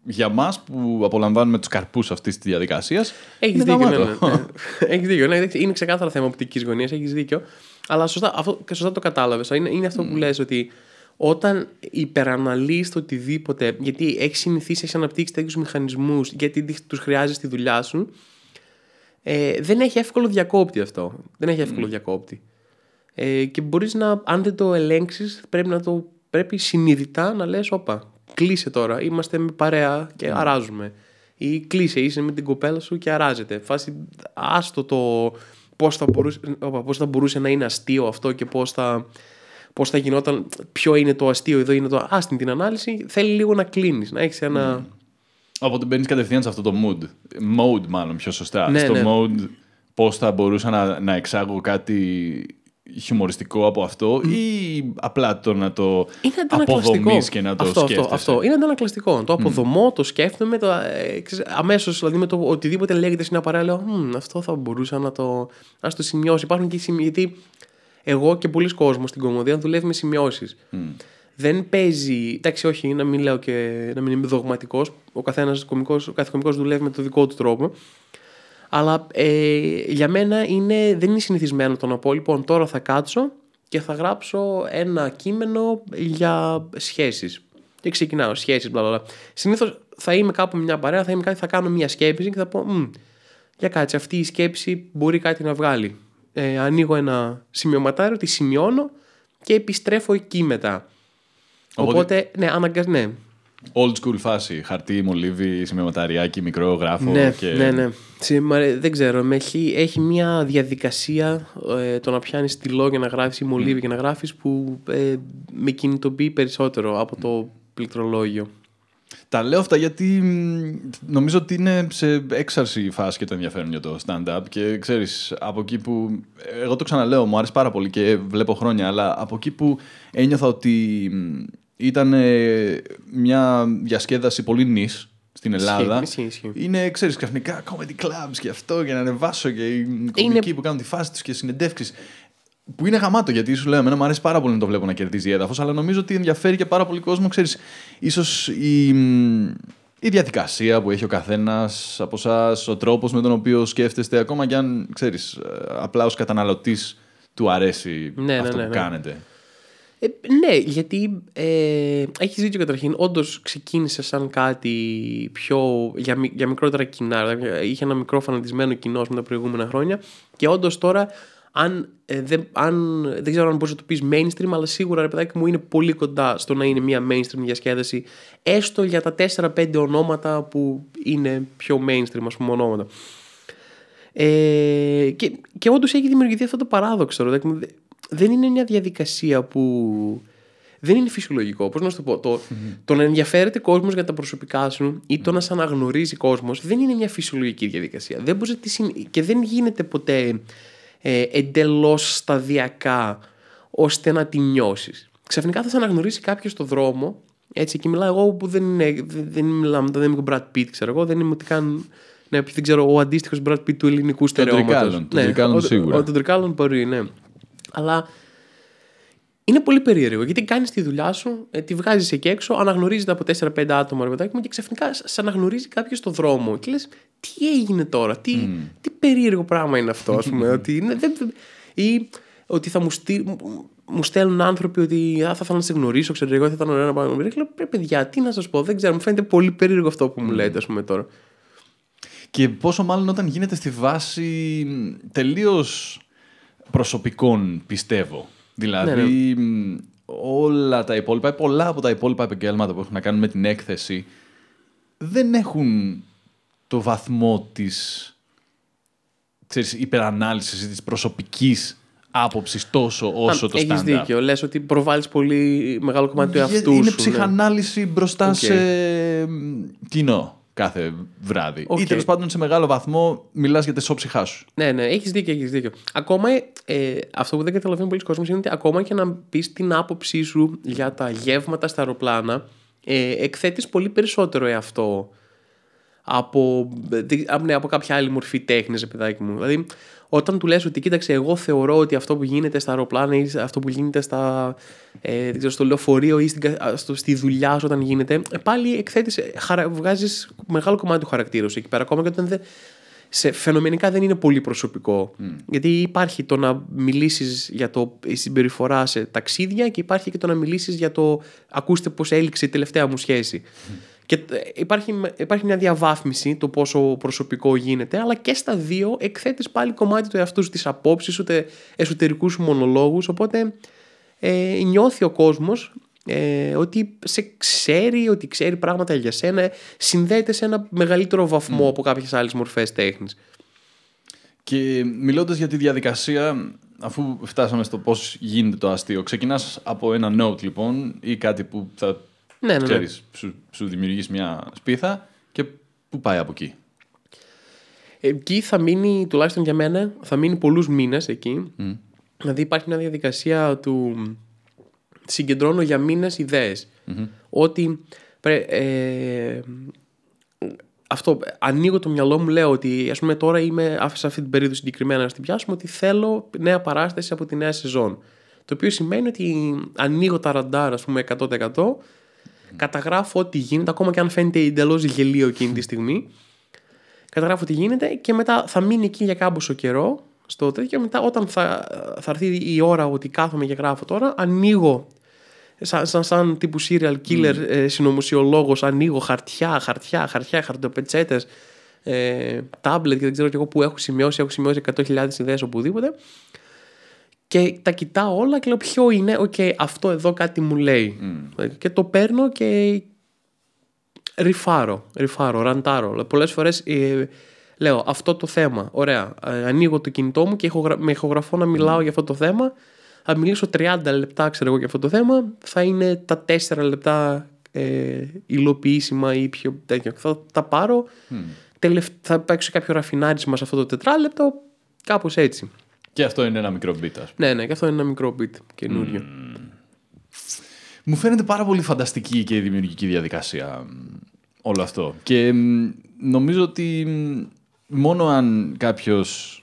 για μας που απολαμβάνουμε τους καρπούς αυτής της διαδικασίας. Έχεις δίκιο. Ναι, ναι, ναι. Έχεις δίκιο. Ναι, είναι ξεκάθαρα θέμα οπτικής γωνίας, έχεις δίκιο. Αλλά σωστά, αυτό, και σωστά το κατάλαβες. Είναι, είναι αυτό που λες ότι όταν υπεραναλύεις το οτιδήποτε, γιατί έχεις συνηθίσει, έχεις αναπτύξει τέτοιους μηχανισμούς, γιατί τους χρειάζεσαι στη δουλειά σου, ε, δεν έχει εύκολο διακόπτη αυτό. Δεν έχει εύκολο διακόπτη. Ε, και μπορείς να, αν δεν το ελέγξεις, πρέπει, να το, πρέπει συνειδητά να λες: Όπα, κλείσε τώρα. Είμαστε με παρέα και αράζουμε. Ή κλείσε, είσαι με την κοπέλα σου και αράζεται. Φάση, άστο το πώς θα, μπορούσε, πώς θα μπορούσε να είναι αστείο αυτό και πώς θα, πώς θα γινόταν. Ποιο είναι το αστείο εδώ, είναι το. Άστιν την ανάλυση. Θέλει λίγο να κλείνεις, να έχεις ένα. Οπότε μπαίνεις κατευθείαν σε αυτό το mood. Mode, μάλλον πιο σωστά. Ναι, Στο ναι. mode, πώς θα μπορούσα να, να εξάγω κάτι χιουμοριστικό από αυτό ή απλά το να το Είναι αντανακλαστικό. αποδομείς και να το αυτό, αυτό, σκέφτεσαι; αυτό. Είναι αντανακλαστικό. Το αποδομώ, το σκέφτομαι, το, ε, αμέσως δηλαδή με το οτιδήποτε λέγεται στην απαρά λέω «Μμ, αυτό θα μπορούσα να το, να το σημειώσω. Υπάρχουν και σημεία, γιατί εγώ και πολλοί κόσμος στην κομμωδία δουλεύει με σημειώσεις. Δεν παίζει. Εντάξει, όχι, να μην λέω και να μην είμαι δογματικός. Ο καθένας κωμικός, ο κάθε κωμικός δουλεύει με το δικό του τρόπο. Αλλά ε, για μένα είναι, δεν είναι συνηθισμένο το να πω λοιπόν τώρα θα κάτσω και θα γράψω ένα κείμενο για σχέσεις. Και ξεκινάω, σχέσεις, μπλα μπλα. μπλα. Συνήθως θα είμαι κάπου με μια παρέα, θα είμαι κάτι, θα κάνω μια σκέψη και θα πω «Μμ, για κάτσε, αυτή η σκέψη μπορεί κάτι να βγάλει. Ε, ανοίγω ένα σημειωματάριο, τη σημειώνω και επιστρέφω εκεί μετά. Οπότε- Οπότε, ναι, αναγκασ... ναι. Old school φάση. Χαρτί, μολύβι, σημειωματαριάκι, μικρό γράφο. Ναι, και... ναι, ναι. Τσι- μ' αρέ- Δεν ξέρω, με έχει, έχει μια διαδικασία ε, το να πιάνεις στυλό για να γράφεις ή μολύβι για να γράφεις που ε, με κινητοποιεί περισσότερο από το πληκτρολόγιο. Τα λέω αυτά γιατί μ, νομίζω ότι είναι σε έξαρση η φάση και το ενδιαφέρον για το stand-up και ξέρεις, από εκεί που, εγώ το ξαναλέω, μου άρεσε πάρα πολύ και βλέπω χρόνια, αλλά από εκεί που ένιωθα ότι μ, ήταν ε, μια διασκέδαση πολύ νης στην Ελλάδα, ισχύει, ισχύει. είναι, ξέρεις, ξαφνικά comedy clubs και αυτό για να ανεβάσω και οι κομικοί που κάνουν τη φάση τους και συνεντεύξεις. Που είναι γαμάτο γιατί σου λέω, εμένα μου αρέσει πάρα πολύ να το βλέπω να κερδίζει έδαφος, αλλά νομίζω ότι ενδιαφέρει και πάρα πολύ κόσμο. Ξέρεις, ίσως η, η διαδικασία που έχει ο καθένας από εσάς, ο τρόπος με τον οποίο σκέφτεστε, ακόμα κι αν ξέρεις, απλά ως καταναλωτής του αρέσει Ναι, ναι, αυτό ναι, που ναι. κάνετε. Ε, ναι, γιατί ε, έχεις δίκιο καταρχήν. Όντως ξεκίνησε σαν κάτι πιο. για, μι- για μικρότερα κοινά. Δηλαδή, είχε ένα μικρό φανατισμένο κοινό με τα προηγούμενα χρόνια. Και όντως τώρα, αν, ε, δεν, αν, δεν ξέρω αν μπορείς να το πεις mainstream, αλλά σίγουρα ρε παιδάκι μου είναι πολύ κοντά στο να είναι μια mainstream διασκέδαση. Έστω για τα 4-5 ονόματα που είναι πιο mainstream, ας πούμε, ονόματα. Ε, και, και όντως έχει δημιουργηθεί αυτό το παράδοξο. ρε παιδάκι μου. Δε- Δεν είναι μια διαδικασία που. Δεν είναι φυσιολογικό. Πώς να σου το πω. Το, το να ενδιαφέρεται κόσμος για τα προσωπικά σου ή το να σε αναγνωρίζει κόσμος δεν είναι μια φυσιολογική διαδικασία. Δεν μπορείς να τη συν- Και δεν γίνεται ποτέ ε, εντελώς σταδιακά ώστε να τη νιώσεις. Ξαφνικά θα σε αναγνωρίσει κάποιος στο δρόμο έτσι και μιλάω εγώ που δεν, είναι, δεν, δεν μιλάω, δεν είμαι ο Brad Pitt, ξέρω εγώ, δεν είμαι ούτε καν. Ναι, επειδή δεν ξέρω, ο αντίστοιχος Brad Pitt του ελληνικού στερεώματος. Τρικάλων, τον Τρικάλων ο, σίγουρα. Ο, τον Τρικάλων μπορεί, ναι. Αλλά είναι πολύ περίεργο γιατί κάνεις τη δουλειά σου, ε, τη βγάζεις εκεί έξω, αναγνωρίζεται από 4-5 άτομα ρε παιδάκι μου και ξαφνικά σε αναγνωρίζει κάποιος στο δρόμο. Και λες, τι έγινε τώρα, τι, τι περίεργο πράγμα είναι αυτό, ας πούμε. ότι είναι, δεν, δεν- ή ότι θα μου, στείλ, μου- μου στέλνουν άνθρωποι ότι α, θα ήθελα να σε γνωρίσω, ξέρω εγώ, θα ήταν ωραία να πάμε. Και λέω, «Ρε, παιδιά, τι να σας πω, δεν ξέρω, μου φαίνεται πολύ περίεργο αυτό που μου λέτε, ας πούμε τώρα. Και πόσο μάλλον όταν γίνεται στη βάση τελείως προσωπικών, πιστεύω. Δηλαδή, Ναι, μ, όλα τα υπόλοιπα, πολλά από τα υπόλοιπα επαγγέλματα που έχουν να κάνουν με την έκθεση δεν έχουν το βαθμό της ξέρεις, υπερανάλυσης ή της προσωπικής άποψης τόσο όσο το Έχεις stand-up. δίκιο. Λες ότι προβάλλεις πολύ μεγάλο κομμάτι του Για- εαυτού είναι σου. ναι. ψυχανάλυση μπροστά Οκ. σε μ, κοινό. Κάθε βράδυ. Οκ. Ή τέλος πάντων σε μεγάλο βαθμό μιλάς για τα σώψυχά σου. Ναι, ναι, έχεις δίκιο, έχεις δίκιο. Ακόμα ε, αυτό που δεν καταλαβαίνει πολλοί κόσμοι είναι ότι ακόμα και να πεις την άποψή σου για τα γεύματα στα αεροπλάνα, ε, εκθέτεις πολύ περισσότερο εαυτό από, ε, από, ναι, από κάποια άλλη μορφή τέχνης, παιδάκι μου. Δηλαδή, όταν του λες ότι κοίταξε, εγώ θεωρώ ότι αυτό που γίνεται στα αεροπλάνα ή αυτό που γίνεται στα, ε, δεν ξέρω, στο λεωφορείο ή στην, κα- στο, στη δουλειά σου όταν γίνεται, ε, πάλι εκθέτεις, ε, χαρα, βγάζεις μεγάλο κομμάτι του χαρακτήρα σου εκεί πέρα, ακόμα και όταν δεν, σε, φαινομενικά δεν είναι πολύ προσωπικό. Γιατί υπάρχει το να μιλήσεις για το η συμπεριφορά σε ταξίδια και υπάρχει και το να μιλήσεις για το ακούστε πώς έληξε η τελευταία μου σχέση. Και ε, υπάρχει, υπάρχει μια διαβάθμιση το πόσο προσωπικό γίνεται, αλλά και στα δύο εκθέτεις πάλι κομμάτι του εαυτού σου, τις απόψεις, ούτε εσωτερικούς σου μονολόγους, οπότε ε, νιώθει ο κόσμος ε, ότι σε ξέρει, ότι ξέρει πράγματα για σένα, συνδέεται σε ένα μεγαλύτερο βαθμό από κάποιες άλλες μορφές τέχνης. Και μιλώντας για τη διαδικασία, αφού φτάσαμε στο πώς γίνεται το αστείο, ξεκινάς από ένα note λοιπόν ή κάτι που θα Ναι, ναι, ναι. ξέρεις, σου, σου δημιουργήσει μια σπίθα και πού πάει από εκεί; Εκεί θα μείνει, τουλάχιστον για μένα, θα μείνει πολλούς μήνες εκεί. Δηλαδή υπάρχει μια διαδικασία του συγκεντρώνω για μήνες ιδέες. Ότι πρέ- ε, αυτό, ανοίγω το μυαλό μου, λέω ότι ας πούμε τώρα είμαι, άφησα αυτή την περίοδο συγκεκριμένα να την πιάσουμε, ότι θέλω νέα παράσταση από τη νέα σεζόν. Το οποίο σημαίνει ότι ανοίγω τα ραντάρ, ας πούμε, 100%, καταγράφω ό,τι γίνεται, ακόμα και αν φαίνεται εντελώς γελίο εκείνη τη στιγμή. Καταγράφω τι γίνεται και μετά θα μείνει εκεί για κάμποσο καιρό στο τέτοιο. Μετά, όταν θα, θα έρθει η ώρα ότι κάθομαι και γράφω τώρα, ανοίγω σαν, σαν, σαν τύπου serial killer ε, συνωμοσιολόγος, ανοίγω χαρτιά, χαρτιά, χαρτιά, χαρτοπετσέτες, ε, tablet και δεν ξέρω και εγώ που έχω σημειώσει, έχω σημειώσει 100.000 ιδέες οπουδήποτε και τα κοιτάω όλα και λέω ποιο είναι, οκ, αυτό εδώ κάτι μου λέει. Και το παίρνω και ριφάρω, ριφάρω, ραντάρω. Πολλές φορές ε, λέω αυτό το θέμα, ωραία, ε, ανοίγω το κινητό μου και έχω, γρα- με ηχογραφώ να μιλάω για αυτό το θέμα, θα μιλήσω 30 λεπτά ξέρω εγώ για αυτό το θέμα, θα είναι τα 4 λεπτά ε, υλοποιήσιμα ή πιο τέτοιο. Θα τα πάρω, τελευ- θα παίξω κάποιο ραφινάρισμα σε αυτό το τετράλεπτο, κάπως έτσι. Και αυτό είναι ένα μικρό beat, ας πούμε. Ναι, ναι, και αυτό είναι ένα μικρό beat καινούριο. Μου φαίνεται πάρα πολύ φανταστική και η δημιουργική διαδικασία μ, όλο αυτό. Και μ, νομίζω ότι μ, μόνο αν κάποιος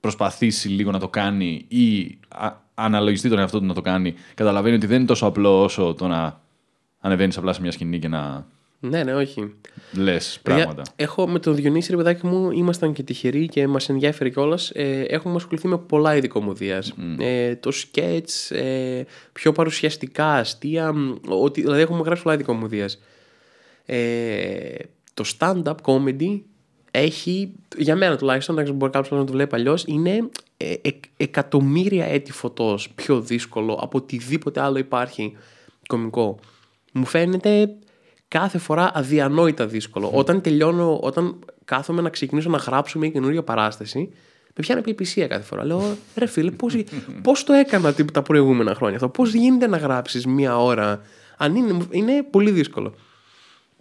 προσπαθήσει λίγο να το κάνει ή α, αναλογιστεί τον εαυτό του να το κάνει, καταλαβαίνει ότι δεν είναι τόσο απλό όσο το να ανεβαίνεις απλά σε μια σκηνή και να Ναι, ναι, όχι. λες πράγματα. Παιδιά, έχω με τον Διονύση, ρε παιδάκι μου, ήμασταν και τυχεροί και μας ενδιαφέρει κιόλας. Ε, έχουμε ασχοληθεί με πολλά ειδικομοδία. Ε, το σκέτς, ε, πιο παρουσιαστικά αστεία. μ, Ότι, δηλαδή, έχουμε γράψει πολλά ειδικομοδία. Ε, το stand-up comedy έχει, για μένα τουλάχιστον, δεν ξέρω, μπορεί κάποιος να το βλέπει αλλιώς, είναι ε, εκ- εκατομμύρια έτη φωτός πιο δύσκολο από οτιδήποτε άλλο υπάρχει κομικό. Μου φαίνεται κάθε φορά αδιανόητα δύσκολο. Όταν τελειώνω, όταν κάθομαι να ξεκινήσω να γράψω μια καινούργια παράσταση, με πιάνει επιπισία κάθε φορά. Λέω, ρε φίλε, πώς, πώς το έκανα τύπου, τα προηγούμενα χρόνια αυτό, πώς γίνεται να γράψεις μία ώρα, αν είναι, είναι πολύ δύσκολο.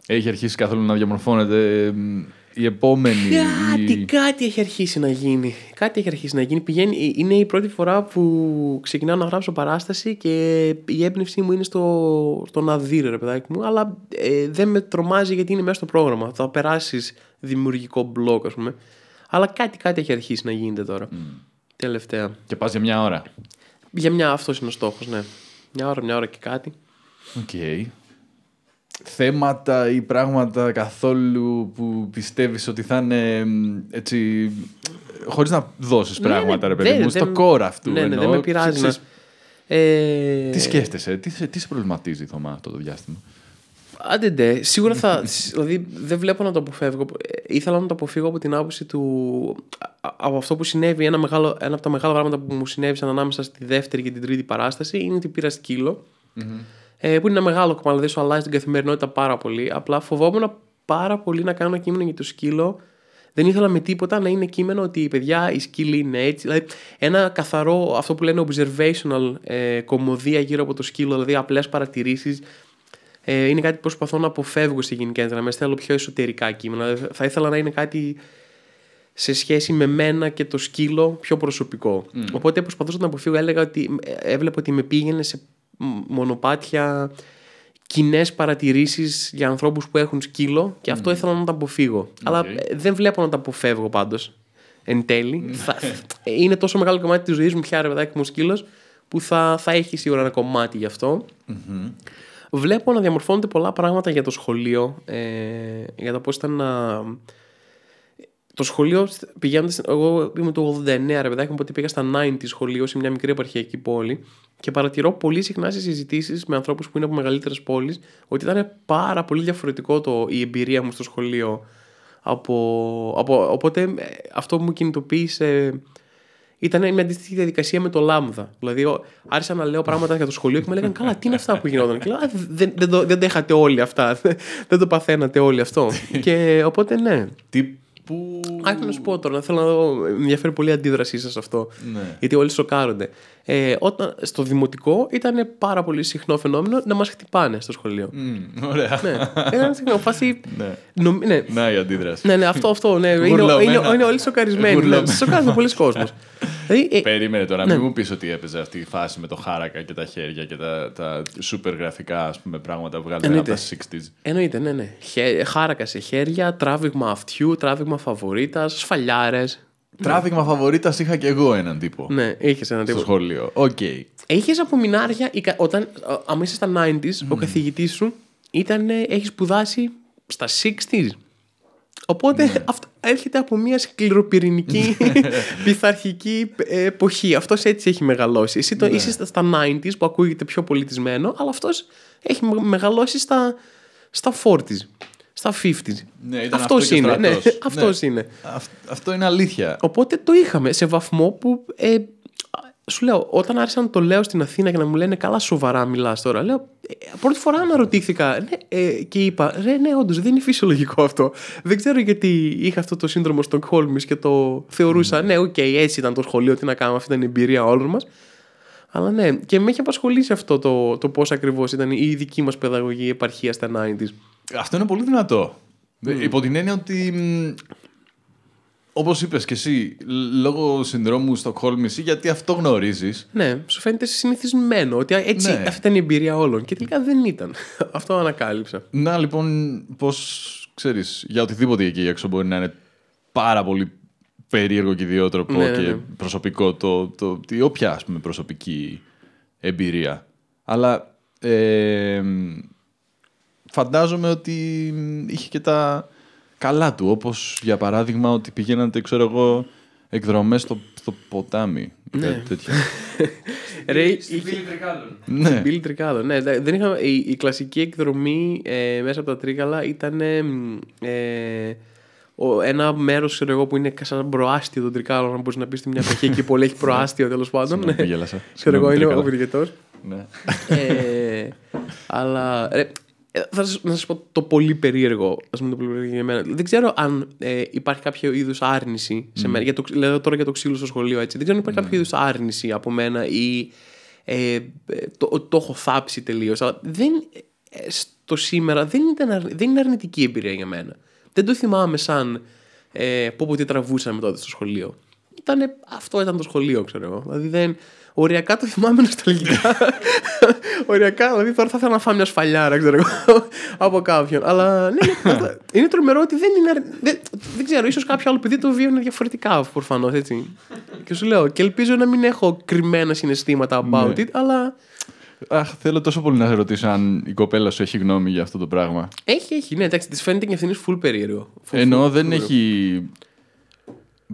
Έχει αρχίσει καθόλου να διαμορφώνεται μ, η επόμενη. Κάτι, η- κάτι έχει αρχίσει να γίνει. Κάτι έχει αρχίσει να γίνει. Πηγαίνει, είναι η πρώτη φορά που ξεκινάω να γράψω παράσταση και η έμπνευσή μου είναι στο, στο να δει, ρε παιδάκι μου. Αλλά ε, δεν με τρομάζει γιατί είναι μέσα στο πρόγραμμα. Θα περάσεις δημιουργικό μπλοκ, ας πούμε. Αλλά κάτι, κάτι έχει αρχίσει να γίνεται τώρα. Τελευταία. Και πας για μια ώρα. Για μια, αυτό είναι ο στόχος, ναι. Μια ώρα, μια ώρα και κάτι. Οκ. Θέματα ή πράγματα καθόλου που πιστεύεις ότι θα είναι μ, έτσι... Χωρίς να δώσεις Ναι, πράγματα, ναι, ρε παιδί δεν- μου, στο δεν- κόρα αυτού. Ναι, ναι, δεν εννοώ. με πειράζει. Ξέρεις, Να... Ε, Τι σκέφτεσαι, τι, σε- τι σε προβληματίζει, Θωμά, αυτό το διάστημα; Άντε ντε, σίγουρα θα. δηλαδή δεν βλέπω να το αποφεύγω. Ε, Ήθελα να το αποφύγω από την άποψη του. α- Από αυτό που συνέβη, ένα, μεγάλο, ένα από τα μεγάλα πράγματα που μου συνέβησαν ανάμεσα στη δεύτερη και την τρίτη παράσταση είναι ότι πήρα σκύλο. Ε, που είναι ένα μεγάλο κομμάτι, δηλαδή σου αλλάζει την καθημερινότητα πάρα πολύ. Απλά φοβόμουν πάρα πολύ να κάνω κείμενο για το σκύλο. Δεν ήθελα με τίποτα να είναι κείμενο ότι παιδιά η σκύλη είναι έτσι. Δηλαδή ένα καθαρό, αυτό που λένε observational ε, κομμωδία γύρω από το σκύλο, δηλαδή απλές παρατηρήσεις Ε, είναι κάτι που προσπαθώ να αποφεύγω σε γενικές γραμμές. Θέλω πιο εσωτερικά κείμενα. Θα ήθελα να είναι κάτι σε σχέση με μένα και το σκύλο πιο προσωπικό. Οπότε προσπαθούσα να αποφύγω. Έλεγα ότι έβλεπα ότι με πήγαινε σε μονοπάτια κοινές παρατηρήσεις για ανθρώπους που έχουν σκύλο και αυτό ήθελα να το αποφύγω. Αλλά ε, δεν βλέπω να το αποφεύγω πάντως. Εν τέλει. θα, είναι τόσο μεγάλο κομμάτι της ζωής μου πια, ρε παιδάκι μου, σκύλος, που θα, θα έχει σίγουρα ένα κομμάτι γι' αυτό. Βλέπω να διαμορφώνονται πολλά πράγματα για το σχολείο. Ε, για το πώς ήταν να. Το σχολείο πηγαίνοντας. Εγώ είμαι το 89, ρε παιδάκι μου, οπότε πήγα στα 90 σχολείο σε μια μικρή επαρχιακή πόλη. Και παρατηρώ πολύ συχνά σε συζητήσεις με ανθρώπους που είναι από μεγαλύτερες πόλεις ότι ήταν πάρα πολύ διαφορετικό το, η εμπειρία μου στο σχολείο. Από, από, οπότε ε, αυτό που μου κινητοποίησε ήταν μια αντίστοιχη διαδικασία με το λάμδα. Δηλαδή, άρχισα να λέω πράγματα για το σχολείο και μου έλεγαν Καλά, τι είναι αυτά που γινόταν; Και λέω, δεν, δεν, το, δεν τα είχατε όλοι αυτά. δεν το παθαίνατε όλοι αυτό. και οπότε ναι. Τι που. Α, να σου πω τώρα, θέλω να δω. Με ενδιαφέρει πολύ η αντίδρασή σας αυτό. Ναι. Γιατί όλοι σοκάρονται. Ε, όταν, στο δημοτικό ήταν πάρα πολύ συχνό φαινόμενο να μας χτυπάνε στο σχολείο. Μμ, ωραία. ναι. Ήταν συχνό. Φάση. Ναι. νομ- ναι. Να η αντίδραση. ναι, ναι, αυτό, αυτό. Ναι. είναι, Γουρλωμένα. είναι, είναι όλοι σοκαρισμένοι. Ναι. Γουρλωμένα. Σοκάρονται πολλοί κόσμος. δηλαδή, ε, Περίμενε τώρα, Ναι. μην μου πεις ότι έπαιζε αυτή η φάση με το χάρακα και τα χέρια και τα, τα super γραφικά ας πούμε, πράγματα που βγάλανε από Εννοείται. τα 60s. Εννοείται, ναι, ναι. Χε- Χάρακα σε χέρια, τράβηγμα αυτιού, τράβηγμα φαβορίτας, σφαλιάρες. Τράβηγμα φαβορίτας είχα και εγώ έναν τύπο Ναι, είχες ένα στο τύπο. σχολείο. Οκ. Έχεις απομεινάρια η κα- όταν, άμα είσαι στα 90s, ο καθηγητής σου ήταν, έχεις σπουδάσει στα 60s. Οπότε αυτό έρχεται από μια σκληροπυρηνική πειθαρχική ε, εποχή. Αυτός έτσι έχει μεγαλώσει. Εσύ το, είσαι στα- στα 90s που ακούγεται πιο πολιτισμένο, αλλά αυτός έχει με- μεγαλώσει στα, στα 40s, στα 50s. Ναι, ήταν αυτός αυτό και είναι. Ναι, στρατός. αυτός Ναι. είναι. Αυ- αυτό είναι αλήθεια. Οπότε το είχαμε σε βαθμό που. Ε, σου λέω, όταν άρχισα να το λέω στην Αθήνα και να μου λένε καλά σοβαρά μιλάς τώρα, λέω, ε, πρώτη φορά αναρωτήθηκα ναι, ε, και είπα, ρε, ναι, όντως δεν είναι φυσιολογικό αυτό. Δεν ξέρω γιατί είχα αυτό το σύνδρομο Στοκχόλμη και το θεωρούσα, ναι, οκ, έτσι ήταν το σχολείο, τι να κάνουμε, αυτή ήταν η εμπειρία όλων μας. Αλλά ναι, και με έχει απασχολήσει αυτό το, το πώς ακριβώς ήταν η δική μας παιδαγωγή επαρχία στα 90s. Αυτό είναι πολύ δυνατό. Υπό την έννοια ότι. μ, Όπως είπες και εσύ, λ- λόγω συνδρόμου Στοκχόλμης ή γιατί αυτό γνωρίζεις, Ναι, σου φαίνεται συνηθισμένο ότι έτσι Ναι. αυτή ήταν η εμπειρία όλων. Και τελικά δεν ήταν. αυτό ανακάλυψα. Να λοιπόν, πώς ξέρεις, για οτιδήποτε εκεί έξω μπορεί να είναι πάρα πολύ περίεργο και ιδιότροπο Ναι, ναι, και ναι. προσωπικό το, το, η όποια ας πούμε προσωπική εμπειρία. Αλλά ε, φαντάζομαι ότι είχε και τα καλά του, όπως για παράδειγμα ότι πηγαίνατε, ξέρω εγώ, εκδρομές στο, στο ποτάμι. Ναι. κάτι τέτοιο. Ρε, είχε- ναι. Μπίλι Τρικάδο. Ναι, δε- δεν είχα, η, η κλασική εκδρομή ε, μέσα από τα Τρίκαλα ήταν ε, ε, ο, ένα μέρος που είναι σαν προάστιο των Τρικάλων. Αν μπορείς να πεις στη μια εποχή εκεί που έχει προάστιο τέλος πάντων. Συγγνώμη που Ναι. γέλασα. Ξέρω εγώ, Συγγνώμη, είναι ο Τρίκαλα. πυρηγετό. Ναι. ε, αλλά. Ρε, ε, θα σας, να σας πω το πολύ περίεργο. Ας πούμε, το πολύ περίεργο για μένα. Δεν ξέρω αν ε, υπάρχει κάποιο είδους άρνηση σε μένα. Για το, λέω τώρα για το ξύλο στο σχολείο έτσι. Δεν ξέρω αν υπάρχει κάποιο είδους άρνηση από μένα ή ε, ε, το, ότι το έχω θάψει τελείως. Αλλά δεν, ε, στο σήμερα δεν, ήταν, αρνη- δεν είναι αρνητική εμπειρία για μένα. Δεν το θυμάμαι σαν ε, πω πω τι τραβούσαμε τότε στο σχολείο. Ήτανε, αυτό ήταν το σχολείο, ξέρω εγώ. Δηλαδή δεν, οριακά το θυμάμαι νοσταλγικά. οριακά, δηλαδή τώρα θα ήθελα να φάω μια σφαλιάρα, ξέρω εγώ, από κάποιον. Αλλά ναι, ναι, είναι τρομερό ότι δεν είναι. αρ- Δεν, δεν ξέρω, ίσως κάποιο άλλο παιδί το βίωνε διαφορετικά προφανώς, έτσι. και σου λέω, και ελπίζω να μην έχω κρυμμένα συναισθήματα about Ναι. it, αλλά Αχ, θέλω τόσο πολύ να σε ρωτήσω αν η κοπέλα σου έχει γνώμη για αυτό το πράγμα. έχει, έχει. Ναι, εντάξει, της φαίνεται και ευθύνη full περίεργο. Full, Εννοώ full δεν περίεργο. έχει.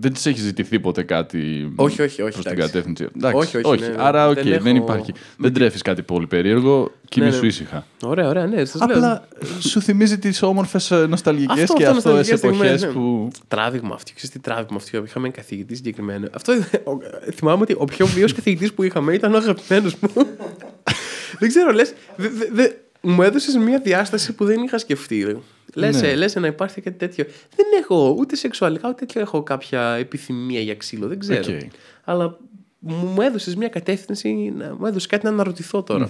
Δεν της έχει ζητηθεί ποτέ κάτι Όχι, όχι, όχι, προς την εντάξει. κατεύθυνση. Εντάξει, Όχι, όχι, ναι, ναι. Άρα, οκ, Δεν δεν, έχω- υπάρχει. Δεν τρέφεις κάτι πολύ περίεργο. Κοιμήσου ναι. ήσυχα. Ωραία, ωραία, ναι, σας λέω. Απλά σου θυμίζει τις όμορφες νοσταλγικές Αυτό, και αυτό, αυτές νοσταλγικές εποχές στιγμές, ναι. που. Τράβηγμα αυτό. Ξέρεις τι τράβηγμα αυτό. Είχαμε ένα καθηγητή συγκεκριμένο. Αυτό, ο- θυμάμαι ότι ο πιο βίαιος καθηγητής που είχαμε ήταν ο αγαπημένος μου. δεν ξέρω, λες. Μου έδωσες μια διάσταση που δεν είχα σκεφτεί. Λες Ναι. λες, να υπάρχει κάτι τέτοιο. Δεν έχω ούτε σεξουαλικά ούτε τέτοιο έχω κάποια επιθυμία για ξύλο. Δεν ξέρω. Οκ. Αλλά μου έδωσες μια κατεύθυνση, να- μου έδωσες κάτι να αναρωτηθώ τώρα.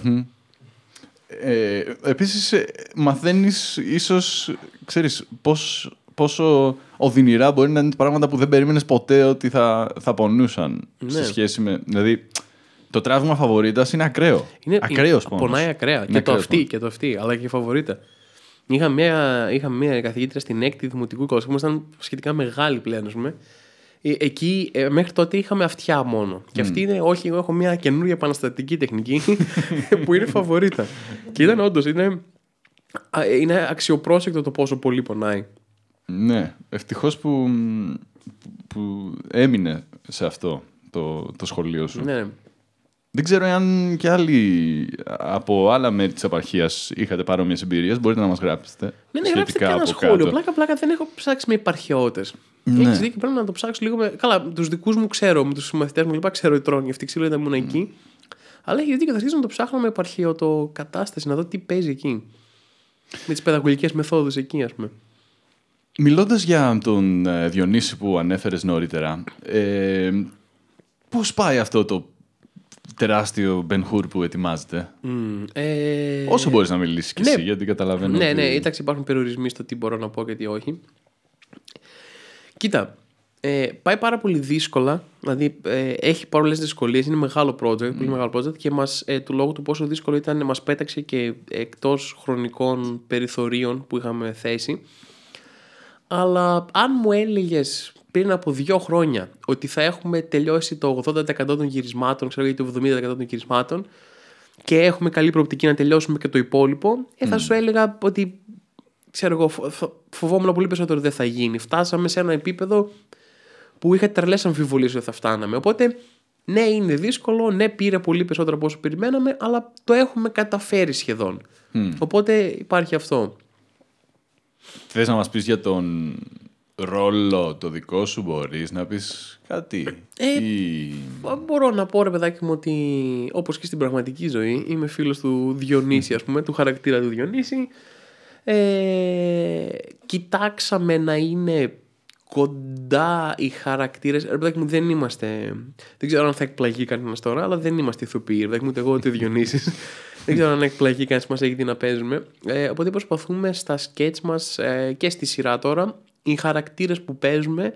Ε, επίσης, ε, μαθαίνεις ίσως, ξέρεις, πώς, πόσο οδυνηρά μπορεί να είναι πράγματα που δεν περίμενες ποτέ ότι θα, θα πονούσαν Ναι. σε σχέση με... Δηλαδή, το τράβηγμα φαβορίτας είναι ακραίο. Είναι, Ακραίος είναι- πόνος. Πονάει ακραία. Είναι και το ακραίος αυτή, πόνος. και το αυτή, αλλά και η φαβορίτα. Είχα μια, είχα μια καθηγήτρια στην έκτη δημοτικού κόσμου, ήμασταν σχετικά μεγάλη πλέον, ας πούμε. Ε, Εκεί ε, μέχρι τότε είχαμε αυτιά μόνο. Και αυτή είναι, όχι, εγώ έχω μια καινούργια επαναστατική τεχνική που είναι φαβορίτα. και ήταν όντως, είναι, α, είναι αξιοπρόσεκτο το πόσο πολύ πονάει. Ναι, ευτυχώς που, που έμεινε σε αυτό το, το σχολείο σου. Ναι, ναι. Δεν ξέρω αν και άλλοι από άλλα μέρη της επαρχίας είχατε παρόμοιες εμπειρίες. Μπορείτε να μας γράψετε Ναι, ναι, γράψτε και σχετικά ένα από σχόλιο. κάτω. Πλάκα, πλάκα δεν έχω ψάξει με υπαρχαιώτε. Ναι. Έχεις δίκιο, πρέπει να το ψάξω λίγο. Με... Καλά, τους δικούς μου ξέρω, με τους συμμαθητές μου λοιπά ξέρω ότι τρώνε αυτή ξύλο, ήταν ήμουν εκεί. Αλλά έχει δίκιο, θα αρχίσω να το ψάχνω με υπαρχαιωτο κατάσταση, να δω τι παίζει εκεί. Με τις παιδαγωγικές μεθόδους εκεί, ας πούμε. Μιλώντας για τον ε, Διονύση που ανέφερες νωρίτερα, ε, πώς πάει αυτό το τεράστιο Μπενχούρ που ετοιμάζεται. Μμ, ε... Όσο μπορείς να μιλήσεις κι ναι. εσύ, γιατί καταλαβαίνω Ναι, ότι... ναι, εντάξει, υπάρχουν περιορισμοί στο τι μπορώ να πω και τι όχι. Κοίτα, ε, πάει πάρα πολύ δύσκολα. Δηλαδή, ε, έχει πολλές δυσκολίες. Είναι μεγάλο project, πολύ μεγάλο project και μας, ε, του λόγου του πόσο δύσκολο ήταν, μας πέταξε και εκτός χρονικών περιθωρίων που είχαμε θέσει. Αλλά αν μου έλεγες πριν από δύο χρόνια ότι θα έχουμε τελειώσει το 80% των γυρισμάτων, ξέρω ή το 70% των γυρισμάτων και έχουμε καλή προοπτική να τελειώσουμε και το υπόλοιπο, ε, θα σου έλεγα ότι ξέρω εγώ, φο- φο- φοβόμουν πολύ περισσότερο ότι δεν θα γίνει. Φτάσαμε σε ένα επίπεδο που είχα τρελές αμφιβολίες ότι θα φτάναμε. Οπότε, ναι, είναι δύσκολο, ναι, πήρε πολύ περισσότερο από όσο περιμέναμε, αλλά το έχουμε καταφέρει σχεδόν. Οπότε υπάρχει αυτό. Θες να μας πεις για τον ρόλο το δικό σου, μπορείς να πεις κάτι; Ε, Ή... Μπορώ να πω ρε παιδάκι μου ότι όπως και στην πραγματική ζωή είμαι φίλος του Διονύση ας πούμε, του χαρακτήρα του Διονύση. Ε, κοιτάξαμε να είναι κοντά οι χαρακτήρες. Ρε παιδάκι μου δεν είμαστε, δεν ξέρω αν θα εκπλαγεί κανένας τώρα, αλλά δεν είμαστε ηθοποιοί. Ρε παιδάκι μου ούτε εγώ ούτε ο Διονύσης. δεν ξέρω αν εκπλαγεί κανένας που μας έχει δει να παίζουμε. Ε, οπότε προσπαθούμε στα σκέτς μας ε, και στη σειρά τώρα οι χαρακτήρες που παίζουμε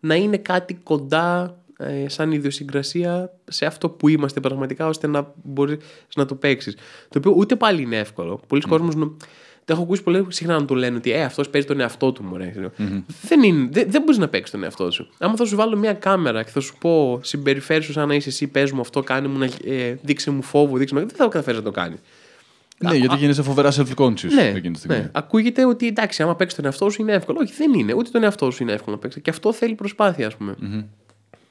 να είναι κάτι κοντά ε, σαν ιδιοσυγκρασία σε αυτό που είμαστε πραγματικά ώστε να μπορείς να το παίξεις. Το οποίο ούτε πάλι είναι εύκολο. Πολλοί κόσμος νο- το έχω ακούσει πολύ συχνά να το λένε ότι ε, αυτός παίζει τον εαυτό του. Μωρέ. Δεν, είναι, δεν, δεν μπορείς να παίξεις τον εαυτό σου. Άμα θα σου βάλω μια κάμερα και θα σου πω συμπεριφέρεις σου σαν να είσαι εσύ, πες μου αυτό, κάνε μου, να, ε, δείξε μου φόβο, δείξε μου. Δεν θα καταφέρεις να το κάνεις. Ναι, γιατί γίνεσαι φοβερά self-conscious Ναι, εκείνη τη στιγμή. ναι. Ακούγεται ότι εντάξει, άμα παίξει τον εαυτό σου είναι εύκολο. Όχι, δεν είναι. Ούτε τον εαυτό σου είναι εύκολο να παίξει. Και αυτό θέλει προσπάθεια, ας πούμε.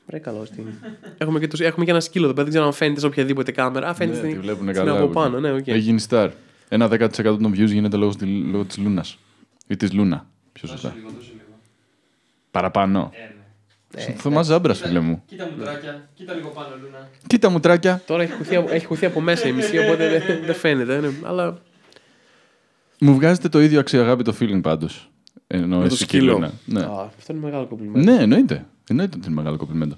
Ρε καλό τι είναι. έχουμε, και το, έχουμε και ένα σκύλο εδώ πέρα. Δεν ξέρω αν φαίνεται σε οποιαδήποτε κάμερα. Α, φαίνεται Ναι, στην, τη βλέπουν στην καλά. από εκεί. πάνω. Ναι, οκ. Έχει γίνει star. Ένα 10% των views γίνεται λόγω, στη, λόγω της Λούνας. Ή της Λούνα. Πιο σωστά. Παραπάνω. Ε, Θωμά Ζάμπρας, φίλε μου. Κοίτα μουτράκια, κοίτα λίγο πάνω, Λούνα. Κοίτα μουτράκια. Τώρα έχει χωθεί, από- έχει χωθεί από μέσα η μισή, οπότε δεν, δεν φαίνεται. ναι. Αλλά Μου βγάζετε το ίδιο αξιαγάπητο feeling πάντως. Ενώ με το εσύ και η σκύλο. Λούνα. Ναι. Α, αυτό είναι μεγάλο κομπλιμέντο. ναι, εννοείται. Εννοείται ότι είναι μεγάλο κομπλιμέντο.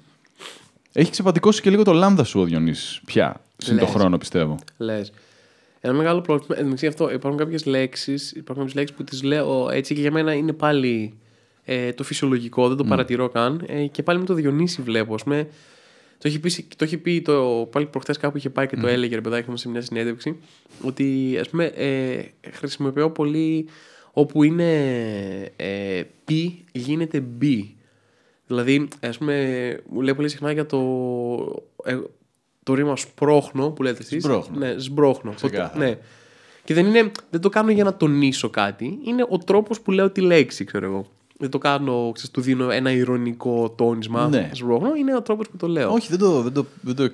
Έχει ξεπατικώσει και λίγο το λάμδα σου ο Διονύσης. Πια. Συν το Λες. χρόνο, πιστεύω. Λες. Ένα μεγάλο πρόβλημα. Εν τω μεταξύ αυτό, υπάρχουν κάποιες λέξεις υπάρχουν κάποιες λέξεις που τις λέω έτσι και για μένα είναι πάλι ε, το φυσιολογικό, δεν το παρατηρώ καν. Ε, και πάλι με το Διονύση βλέπω. Ας πούμε, το έχει πει, το, έχει πει το, πάλι προχθές κάπου είχε πάει και το έλεγε ρε παιδάκι μου σε μια συνέντευξη. Ότι ας πούμε ε, χρησιμοποιώ πολύ όπου είναι ε, πι γίνεται μπι. Δηλαδή, ας πούμε, μου λέει πολύ συχνά για το, ε, το ρήμα σπρώχνο που λέτε εσείς. Σμπρώχνο. Ναι, σμπρώχνο. Ξεκάθαρα. Ναι. Και δεν, είναι, δεν το κάνω για να τονίσω κάτι. Είναι ο τρόπος που λέω τη λέξη, ξέρω εγώ. Δεν το κάνω, ξέρεις, του δίνω ένα ηρωνικό τόνισμα. Ναι. Σμπρώχνο. Είναι ο τρόπος που το λέω. Όχι, δεν το, δεν το, δεν το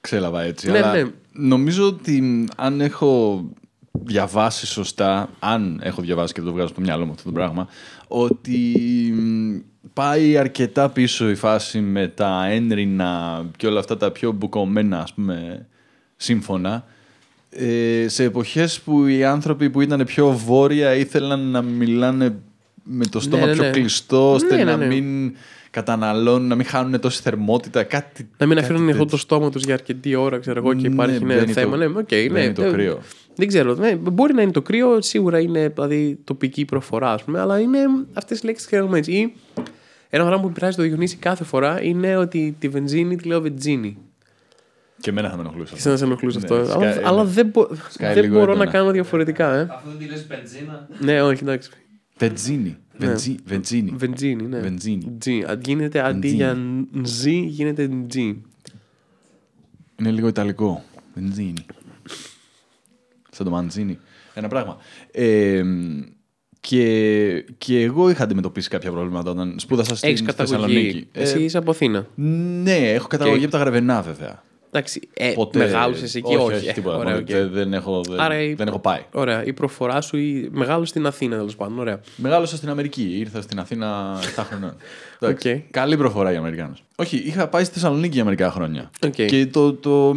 ξέλαβα έτσι. Ναι, αλλά ναι. Νομίζω ότι αν έχω διαβάσει σωστά, αν έχω διαβάσει και δεν το βγάζω στο μυαλό μου αυτό το πράγμα, ότι μ, πάει αρκετά πίσω η φάση με τα ένρινα και όλα αυτά τα πιο μπουκωμένα, ας πούμε, σύμφωνα. Ε, σε εποχές που οι άνθρωποι που ήταν πιο βόρεια ήθελαν να μιλάνε με το στόμα ναι, πιο ναι. κλειστό, ώστε Ναι, ναι, να ναι. μην καταναλώνουν, να μην χάνουν τόση θερμότητα. Κάτι, Να μην κάτι αφήνουν ανοιχτό τέτοιο. το στόμα τους για αρκετή ώρα, ξέρω εγώ, και Ναι, υπάρχει ναι, μπαίνει θέμα. το- ναι, οκ, ναι, μπαίνει το ε, κρύο. Δεν ξέρω. Ναι, μπορεί να είναι το κρύο, σίγουρα είναι δηλαδή, τοπική προφορά, ας πούμε, αλλά είναι αυτές οι λέξεις χρειαζόμενε. Ή ένα πράγμα που πειράζει το Διονύση κάθε φορά είναι ότι τη βενζίνη τη λέω βενζίνη. Και εμένα θα με ενοχλούσε. Και σαν να σε ενοχλούσε Ναι, αυτό. σκάει- αλλά, αλλά δεν, μπο- σκάει δεν λίγο μπορώ έντονα. να κάνω διαφορετικά, ε. Αφού δεν τη λες μπενζίνα. ναι, όχι, εντάξει. Βενζίνη. Βενζί- Βενζίνη. Βενζίνη, ναι. Βενζίνη. Τζι. Αν Γίνεται αντί Βενζίνη. για νζι, γίνεται τζι. Είναι λίγο ιταλικό. Βενζίνη. Σαν το μαντζίνι. Ένα πράγμα. Ε, και, και εγώ είχα αντιμετωπίσει κάποια προβλήματα όταν σπούδασα Έχεις στην καταγωγή. Θεσσαλονίκη. Εσύ Ε, είσαι από Αθήνα. ναι, έχω καταγωγή Και- από τα Γρεβενά βέβαια. Εντάξει, ε, Ποτέ. μεγάλωσε εκεί, όχι. όχι, ε, τίποτα. Ωραία, μόνο οκ. δεν, δεν έχω, δεν, Άρα η- δεν έχω πάει. Ωραία, η προφορά σου η... μεγάλωσε στην Αθήνα τέλος πάντων. Ωραία. Μεγάλωσα στην Αμερική. Ήρθα στην Αθήνα 7 χρονών. Εντάξει, Οκ. Καλή προφορά για Αμερικάνους. Όχι, είχα πάει στη Θεσσαλονίκη για μερικά χρόνια. Οκ. Και το, το,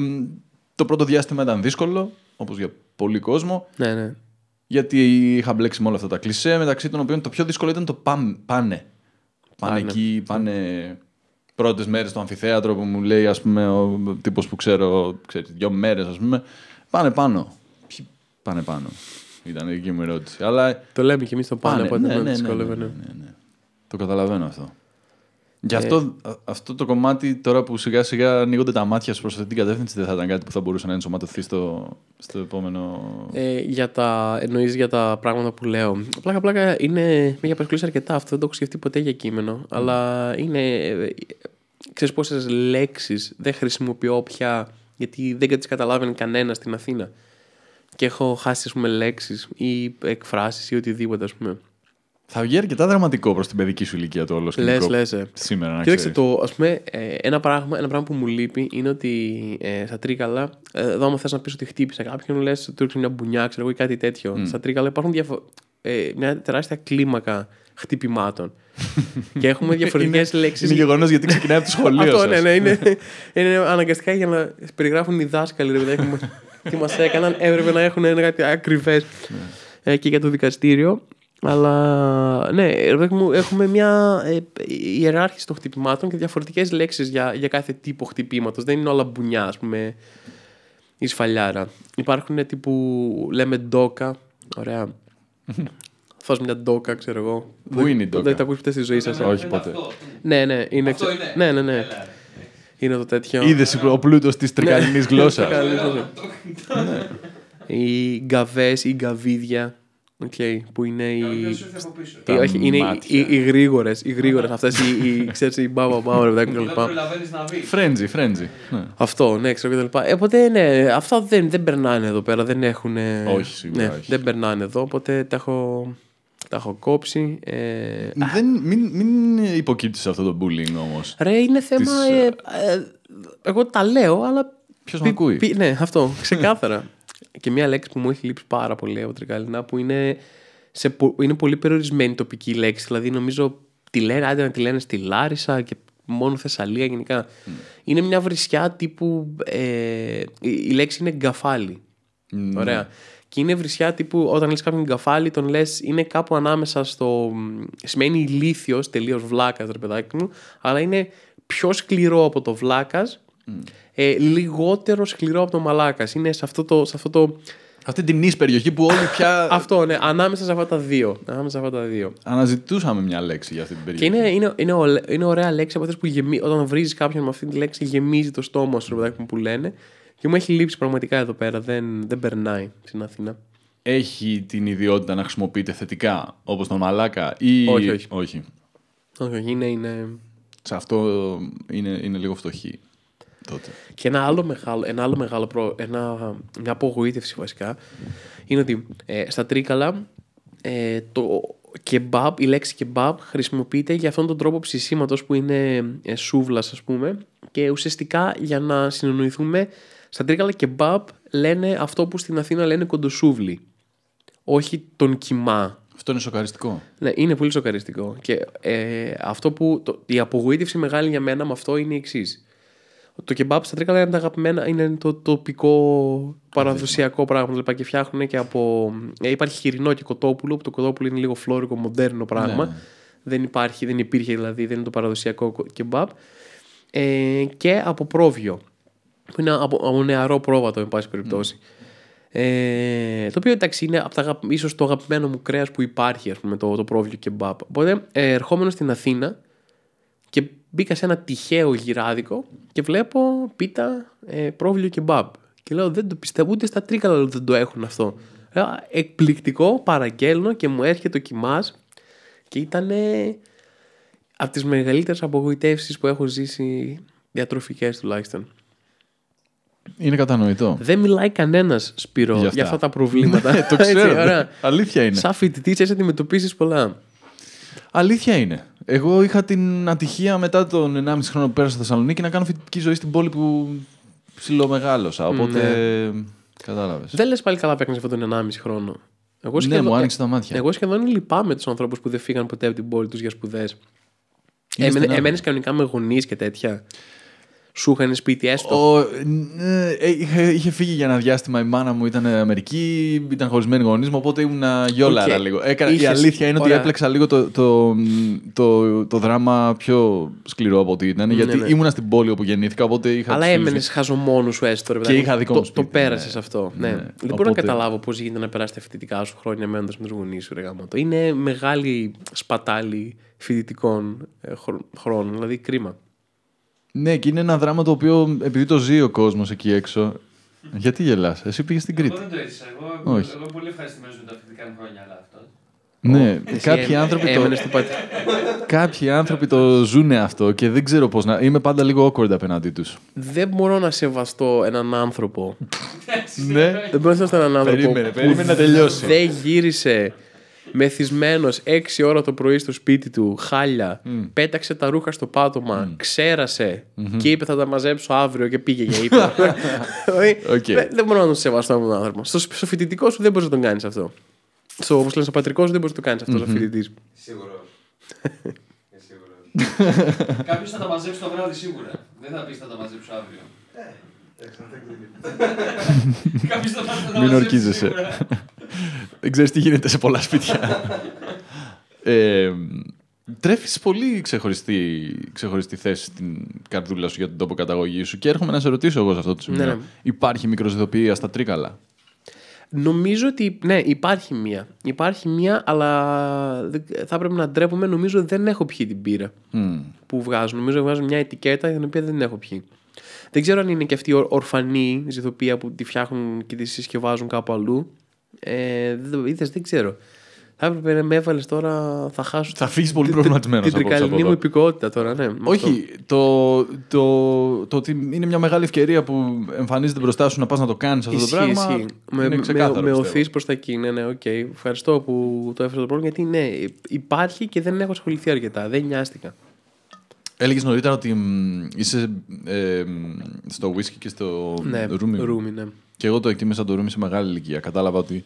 το πρώτο διάστημα ήταν δύσκολο, όπως για πολύ κόσμο. Ναι, ναι. Γιατί είχα μπλέξει με όλα αυτά τα κλισέ, μεταξύ των οποίων το πιο δύσκολο ήταν το παν- πάνε. Πάνε Πάνε. εκεί, πάνε πρώτες μέρες στο αμφιθέατρο που μου λέει, ας πούμε, ο τύπος που ξέρω, ξέρεις, δύο μέρες, ας πούμε. Πάνε πάνω. Ποιοι πάνε πάνω. Ήταν η δική μου ερώτηση. Αλλά Το λέμε κι εμείς το πάνε, πάνε. οπότε ναι, δεν ναι, ναι, δυσκολεύει. ναι, ναι. ναι, ναι. Το καταλαβαίνω αυτό. Γι' Ε. αυτό, α- αυτό το κομμάτι τώρα που σιγά σιγά ανοίγονται τα μάτια σου προς αυτή την κατεύθυνση δεν θα ήταν κάτι που θα μπορούσε να ενσωματωθεί στο, στο επόμενο. Ε, για τα, εννοείς για τα πράγματα που λέω. Πλάκα, πλάκα είναι, με έχει απασχολήσει αρκετά αυτό, δεν το έχω σκεφτεί ποτέ για κείμενο, αλλά είναι, ε, ξέρεις πόσες λέξεις δεν χρησιμοποιώ πια, γιατί δεν τις καταλάβαινε κανένα στην Αθήνα. Και έχω χάσει, ας πούμε, λέξεις ή εκφράσεις ή οτιδήποτε, ας πούμε. Θα βγει αρκετά δραματικό προς την παιδική σου ηλικία το όλο σκηνικό. Λες, λες, ε. Σήμερα, να Κοίταξε, ξέρεις. το, ας πούμε, ε, ένα, πράγμα, ένα πράγμα που μου λείπει είναι ότι ε, στα τρίκαλα, ε, εδώ άμα θες να πεις ότι χτύπησε κάποιον, λες του έριξε μια μπουνιά, ξέρω εγώ, ή κάτι τέτοιο. Στα τρίκαλα υπάρχουν διαφο- ε, μια τεράστια κλίμακα χτυπημάτων. και έχουμε διαφορετικές λέξεις. Είναι γεγονός γιατί ξεκινάει από το σχολείο. Αυτό, σας. ναι, ναι, είναι, είναι αναγκαστικά για να περιγράφουν οι δάσκαλοι ρε παιδάκι μου, τι μας έκαναν. Έπρεπε να έχουν ένα κάτι ακριβές ε, και για το δικαστήριο. Αλλά ναι, ρε παιδάκι μου, έχουμε μια ε, ιεράρχηση των χτυπημάτων και διαφορετικές λέξεις για, για κάθε τύπο χτυπήματος. Δεν είναι όλα μπουνιά, ας πούμε, ή σφαλιάρα. Υπάρχουν τύπου, λέμε ντόκα. Ωραία. Φας μια ντόκα, ξέρω εγώ. Πού Δεν- είναι η ντόκα; Δεν τα ακούσει ποτέ στη ζωή σας. Όχι Είναι ποτέ. αυτό. Ναι, ναι, είναι. Αυτό ξε- είναι. Ναι, ναι, ναι. Έλα, ρε. Είναι το τέτοιο. Είδε ο πλούτος της τρικαλινής γλώσσας. Τρικαλινής γλώσσα. Οι γκαβές ή γκαβίδια. Okay, που είναι οι. Κάποιος ήρθε από πίσω. Τα οι- όχι, είναι οι, μάτια. οι, οι γρήγορες. Οι γρήγορες, αυτές οι, οι, ξέρεις, οι μπάμπα μπάμπα ρε παιδάκι μου, Δεν κλπ. προλαβαίνεις να βρεις. Φρέντζι, φρέντζι. Ναι. Αυτό, ναι, ξέρω και τα λοιπά. Ε, Οπότε, ναι, αυτά δεν, δεν περνάνε εδώ πέρα. Δεν έχουν. Όχι, σίγουρα ναι, όχι. Δεν περνάνε εδώ, οπότε τα έχω, τα έχω κόψει. Ε, Δεν, μην, μην υποκύπτεις σε αυτό το bullying όμως. ρε, είναι θέμα. Της, ε, ε, εγώ τα λέω, αλλά. Ποιος με πι- ακούει; πι- ναι, αυτό, ξεκάθαρα. Και μια λέξη που μου έχει λείψει πάρα πολύ από τρικαλινά που είναι, σε, πο- είναι πολύ περιορισμένη τοπική λέξη. Δηλαδή, νομίζω τη λένε, άντε να τη λένε στη Λάρισα και μόνο Θεσσαλία γενικά. Είναι μια βρισιά τύπου. Ε, η, η λέξη είναι γκαφάλι. Ναι. Ωραία. Και είναι βρισιά τύπου όταν λες κάποιον γκαφάλι, τον λες είναι κάπου ανάμεσα στο. Σημαίνει ηλίθιος, τελείως βλάκας, ρε παιδάκι μου, αλλά είναι πιο σκληρό από το βλάκας, ε, λιγότερο σκληρό από το μαλάκας. Είναι σε αυτό το. Σε αυτό, το Αυτή την εις περιοχή που όλοι πια αυτό, ναι, ανάμεσα σε αυτά τα δύο. Ανάμεσα σε αυτά τα δύο. αναζητούσαμε μια λέξη για αυτή την Και περιοχή. είναι, είναι, είναι, ολε- είναι ωραία λέξη από αυτές που γεμί, όταν βρίζεις κάποιον με αυτή τη λέξη, γεμίζει το στόμα σου, ρε παιδάκι μου, που λένε. Και μου έχει λείψει πραγματικά εδώ πέρα. Δεν, δεν περνάει στην Αθήνα. Έχει την ιδιότητα να χρησιμοποιείται θετικά όπως τον μαλάκα ή. Όχι, όχι. όχι. Όχι, όχι, είναι, είναι, Σε αυτό είναι, είναι λίγο φτωχή τότε. Και ένα άλλο μεγάλο, ένα άλλο μεγάλο προ, ένα, μια απογοήτευση βασικά είναι ότι ε, στα τρίκαλα ε, το κεμπάπ, η λέξη κεμπάπ χρησιμοποιείται για αυτόν τον τρόπο ψησίματος που είναι ε, σούβλας ας πούμε και ουσιαστικά για να συνεννοηθούμε στα τρίκαλα κεμπάπ λένε αυτό που στην Αθήνα λένε κοντοσούβλι όχι τον κοιμά Αυτό είναι σοκαριστικό. ναι, είναι πολύ σοκαριστικό. Και ε, αυτό που. Το, η απογοήτευση μεγάλη για μένα με αυτό είναι η εξής. Το κεμπάπ στα τρίκαλα είναι τα αγαπημένα, είναι το τοπικό παραδοσιακό πράγμα λοιπά, και φτιάχνουν και από. Ε, υπάρχει χοιρινό και κοτόπουλο, που το κοτόπουλο είναι λίγο φλόρικο, μοντέρνο πράγμα. Ναι. Δεν υπάρχει, δεν υπήρχε δηλαδή, δεν είναι το παραδοσιακό κεμπάπ. Ε, και από πρόβιο. Που είναι από, από νεαρό πρόβατο, εν πάση περιπτώσει. Ε, το οποίο εντάξει είναι από τα, αγαπη- ίσως το αγαπημένο μου κρέας που υπάρχει, ας πούμε, το, το πρόβιο κεμπάπ. Οπότε, ε, ερχόμενος στην Αθήνα και μπήκα σε ένα τυχαίο γυράδικο και βλέπω πίτα ε, πρόβιο κεμπάπ. Και λέω δεν το πιστεύω ούτε στα τρίκαλα δεν το έχουν αυτό. Λέω, εκπληκτικό, παραγγέλνω και μου έρχεται το κοιμάς και ήταν από τις μεγαλύτερες απογοητεύσεις που έχω ζήσει διατροφικές τουλάχιστον. Είναι κατανοητό. Δεν μιλάει κανένας Σπύρο Για για αυτά. αυτά, τα προβλήματα. Ναι, το ξέρω. Έτσι, ωραία. Αλήθεια είναι. Σαν φοιτητής έτσι αντιμετωπίσει πολλά. Αλήθεια είναι. Εγώ είχα την ατυχία μετά τον 1,5 χρόνο που πέρασα στη Θεσσαλονίκη να κάνω φοιτητική ζωή στην πόλη που ψιλομεγάλωσα. Οπότε. Κατάλαβες. Δεν λες πάλι καλά που έκανες αυτόν τον 1,5 χρόνο. Εγώ Ναι, μου άνοιξε τα μάτια. Εγώ σχεδόν λυπάμαι τους ανθρώπους που δεν φύγαν ποτέ από την πόλη τους για σπουδές. Είναι στενάχωρο. Εμένες κανονικά με γονείς και τέτοια. Σου είχαν σπίτι έστω; Ο, ναι, ε, είχε, είχε φύγει για ένα διάστημα η μάνα μου, ήταν Αμερική, ήταν χωρισμένοι γονείς μου, οπότε ήμουν γιόλαρα Οκ. λίγο. Έκανα, Η Είχες- αλήθεια είναι ότι ωραία. έπλεξα λίγο το, το, το, το δράμα πιο σκληρό από ό,τι ήταν, γιατί ναι. ήμουνα στην πόλη όπου γεννήθηκα, οπότε είχα Αλλά τους φίλους έμενε χαζομόνο σου έστω. Ρε, Και παιδάκι μου. είχα δικό το, μου σπίτι, Το πέρασες ναι. αυτό. Ναι. Ναι. Δεν μπορώ Οπότε- να καταλάβω πώς γίνεται να περάσει τα φοιτητικά σου χρόνια μένοντα με τους γονείς σου. Ρε, γαμώτο. Είναι μεγάλη σπατάλη φοιτητικών ε, χρ- χρόνων. Δηλαδή κρίμα. Ναι, και είναι ένα δράμα το οποίο επειδή το ζει ο κόσμος εκεί έξω. Γιατί γελάς, εσύ πήγες στην Εγώ Κρήτη. δεν το έζησα. Εγώ, Όχι. εγώ είμαι πολύ ευχαριστημένος με τα φοιτητικά μου χρόνια, αλλά αυτό. Ναι, Εσύ κάποιοι έμ- άνθρωποι, το, έμενες στο πατ- κάποιοι άνθρωποι το ζουνε αυτό και δεν ξέρω πώς να... Είμαι πάντα λίγο awkward απέναντί τους. Δεν μπορώ να σεβαστώ έναν άνθρωπο. ναι. Δεν μπορώ να σεβαστώ έναν άνθρωπο. Περίμενε, που περίμενε να τελειώσει. Δεν γύρισε μεθυσμένος 6 ώρα το πρωί στο σπίτι του, χάλια, πέταξε τα ρούχα στο πάτωμα, ξέρασε και είπε θα τα μαζέψω αύριο και πήγε για ύπνο. Δηλαδή, Οκ. δεν, δεν μπορώ να τον σεβαστώ αυτόν τον άνθρωπο. Στο, στο φοιτητικό σου δεν μπορείς να τον κάνεις αυτό. Στο, όπως λένε, στο πατρικό σου δεν μπορείς να το κάνεις αυτό σαν φοιτητή. Σίγουρος. Κάποιος θα τα μαζέψει το βράδυ σίγουρα. Δεν θα πεις θα τα μαζέψω αύριο. Κάποιος θα θα τα Μην μαζέψει ορκίζεσαι. σίγουρα. δεν ξέρεις τι γίνεται σε πολλά σπίτια. ε, τρέφεις πολύ ξεχωριστή, ξεχωριστή θέση στην καρδούλα σου για τον τόπο καταγωγής σου και έρχομαι να σε ρωτήσω εγώ σε αυτό το σημείο. Ναι, ναι. Υπάρχει μικροσυδοποιία στα τρίκαλα; Νομίζω ότι ναι, υπάρχει μία. Υπάρχει μία, αλλά δεν- θα έπρεπε να ντρέπομαι. Νομίζω δεν έχω πιει την πύρα Μμ. που βγάζουν. Νομίζω βγάζουν μια ετικέτα την οποία δεν έχω πιει. Δεν ξέρω αν είναι και αυτή η ορ- ορφανή ζυθοποιία που τη φτιάχνουν και τη συσκευάζουν κάπου αλλού. Ε, δεν, το- είδες, δεν ξέρω. Θα έπρεπε να με έβαλες τώρα. Θα χάσω. Θα φύγεις πολύ την- προβληματισμένος Την απόψε από τρικαλινή εδώ. μου υπηκοότητα τώρα, ναι. με αυτό. Όχι, το, το, το ότι είναι μια μεγάλη ευκαιρία που εμφανίζεται μπροστά σου να πας να το κάνεις αυτό Ισχύει, το πράγμα. ισχύει. Με, είναι με, ξεκάθαρο, με πιστεύω. ωθείς προς τα εκεί. Ναι, ναι, οκ. Ευχαριστώ που το έφερες το πρόβλημα γιατί ναι, υπάρχει και δεν έχω ασχοληθεί αρκετά. Δεν νοιάστηκα. Έλεγες νωρίτερα ότι μ, είσαι ε, μ, στο whisky και στο Ναι, ρούμι. ρούμι, ναι. Και εγώ το εκτίμησα το ρούμι σε μεγάλη ηλικία. Κατάλαβα ότι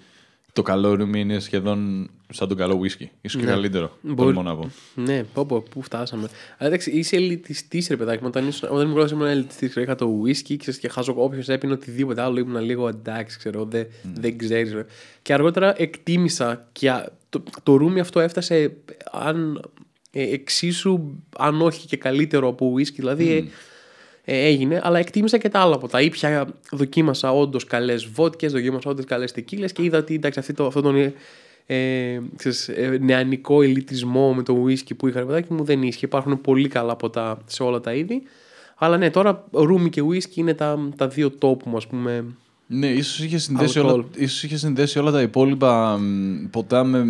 το καλό ρούμι είναι σχεδόν σαν το καλό whisky. Ίσως και Ναι. καλύτερο. Μπορεί- Τολμώ να πω. Ναι, πω, πω, πού φτάσαμε. Αλλά εντάξει, είσαι ελιτιστής, ρε παιδάκι μου. Όταν, ήσουν, όταν ήμουν μικρός, ήμουν ελιτιστής. Είχα το whisky ξέρεις, και χάζω όποιος έπινε οτιδήποτε άλλο. Ήμουν λίγο εντάξει, ξέρω. Δεν, δεν ξέρεις. Και αργότερα εκτίμησα και α- το, το ρούμι αυτό έφτασε αν, ε, εξίσου, αν όχι και καλύτερο από whisky. Δηλαδή ε, ε, έγινε, αλλά εκτίμησα και τα άλλα από τα ήπια. Δοκίμασα όντως καλές βότκες, δοκίμασα όντως καλές τεκίλες και είδα ότι εντάξει, αυτή το, αυτό τον ε, ε, ξέρεις, ε, νεανικό ελιτισμό με το whisky που είχα ρε παιδάκι μου δεν ίσχυε. Υπάρχουν πολύ καλά ποτά σε όλα τα είδη. Αλλά ναι, τώρα ρούμι και whisky είναι τα, τα δύο top μου, ας πούμε. Ναι, ίσως είχε, συνδέσει Alcohol. όλα, ίσως είχε συνδέσει όλα τα υπόλοιπα μ, ποτά με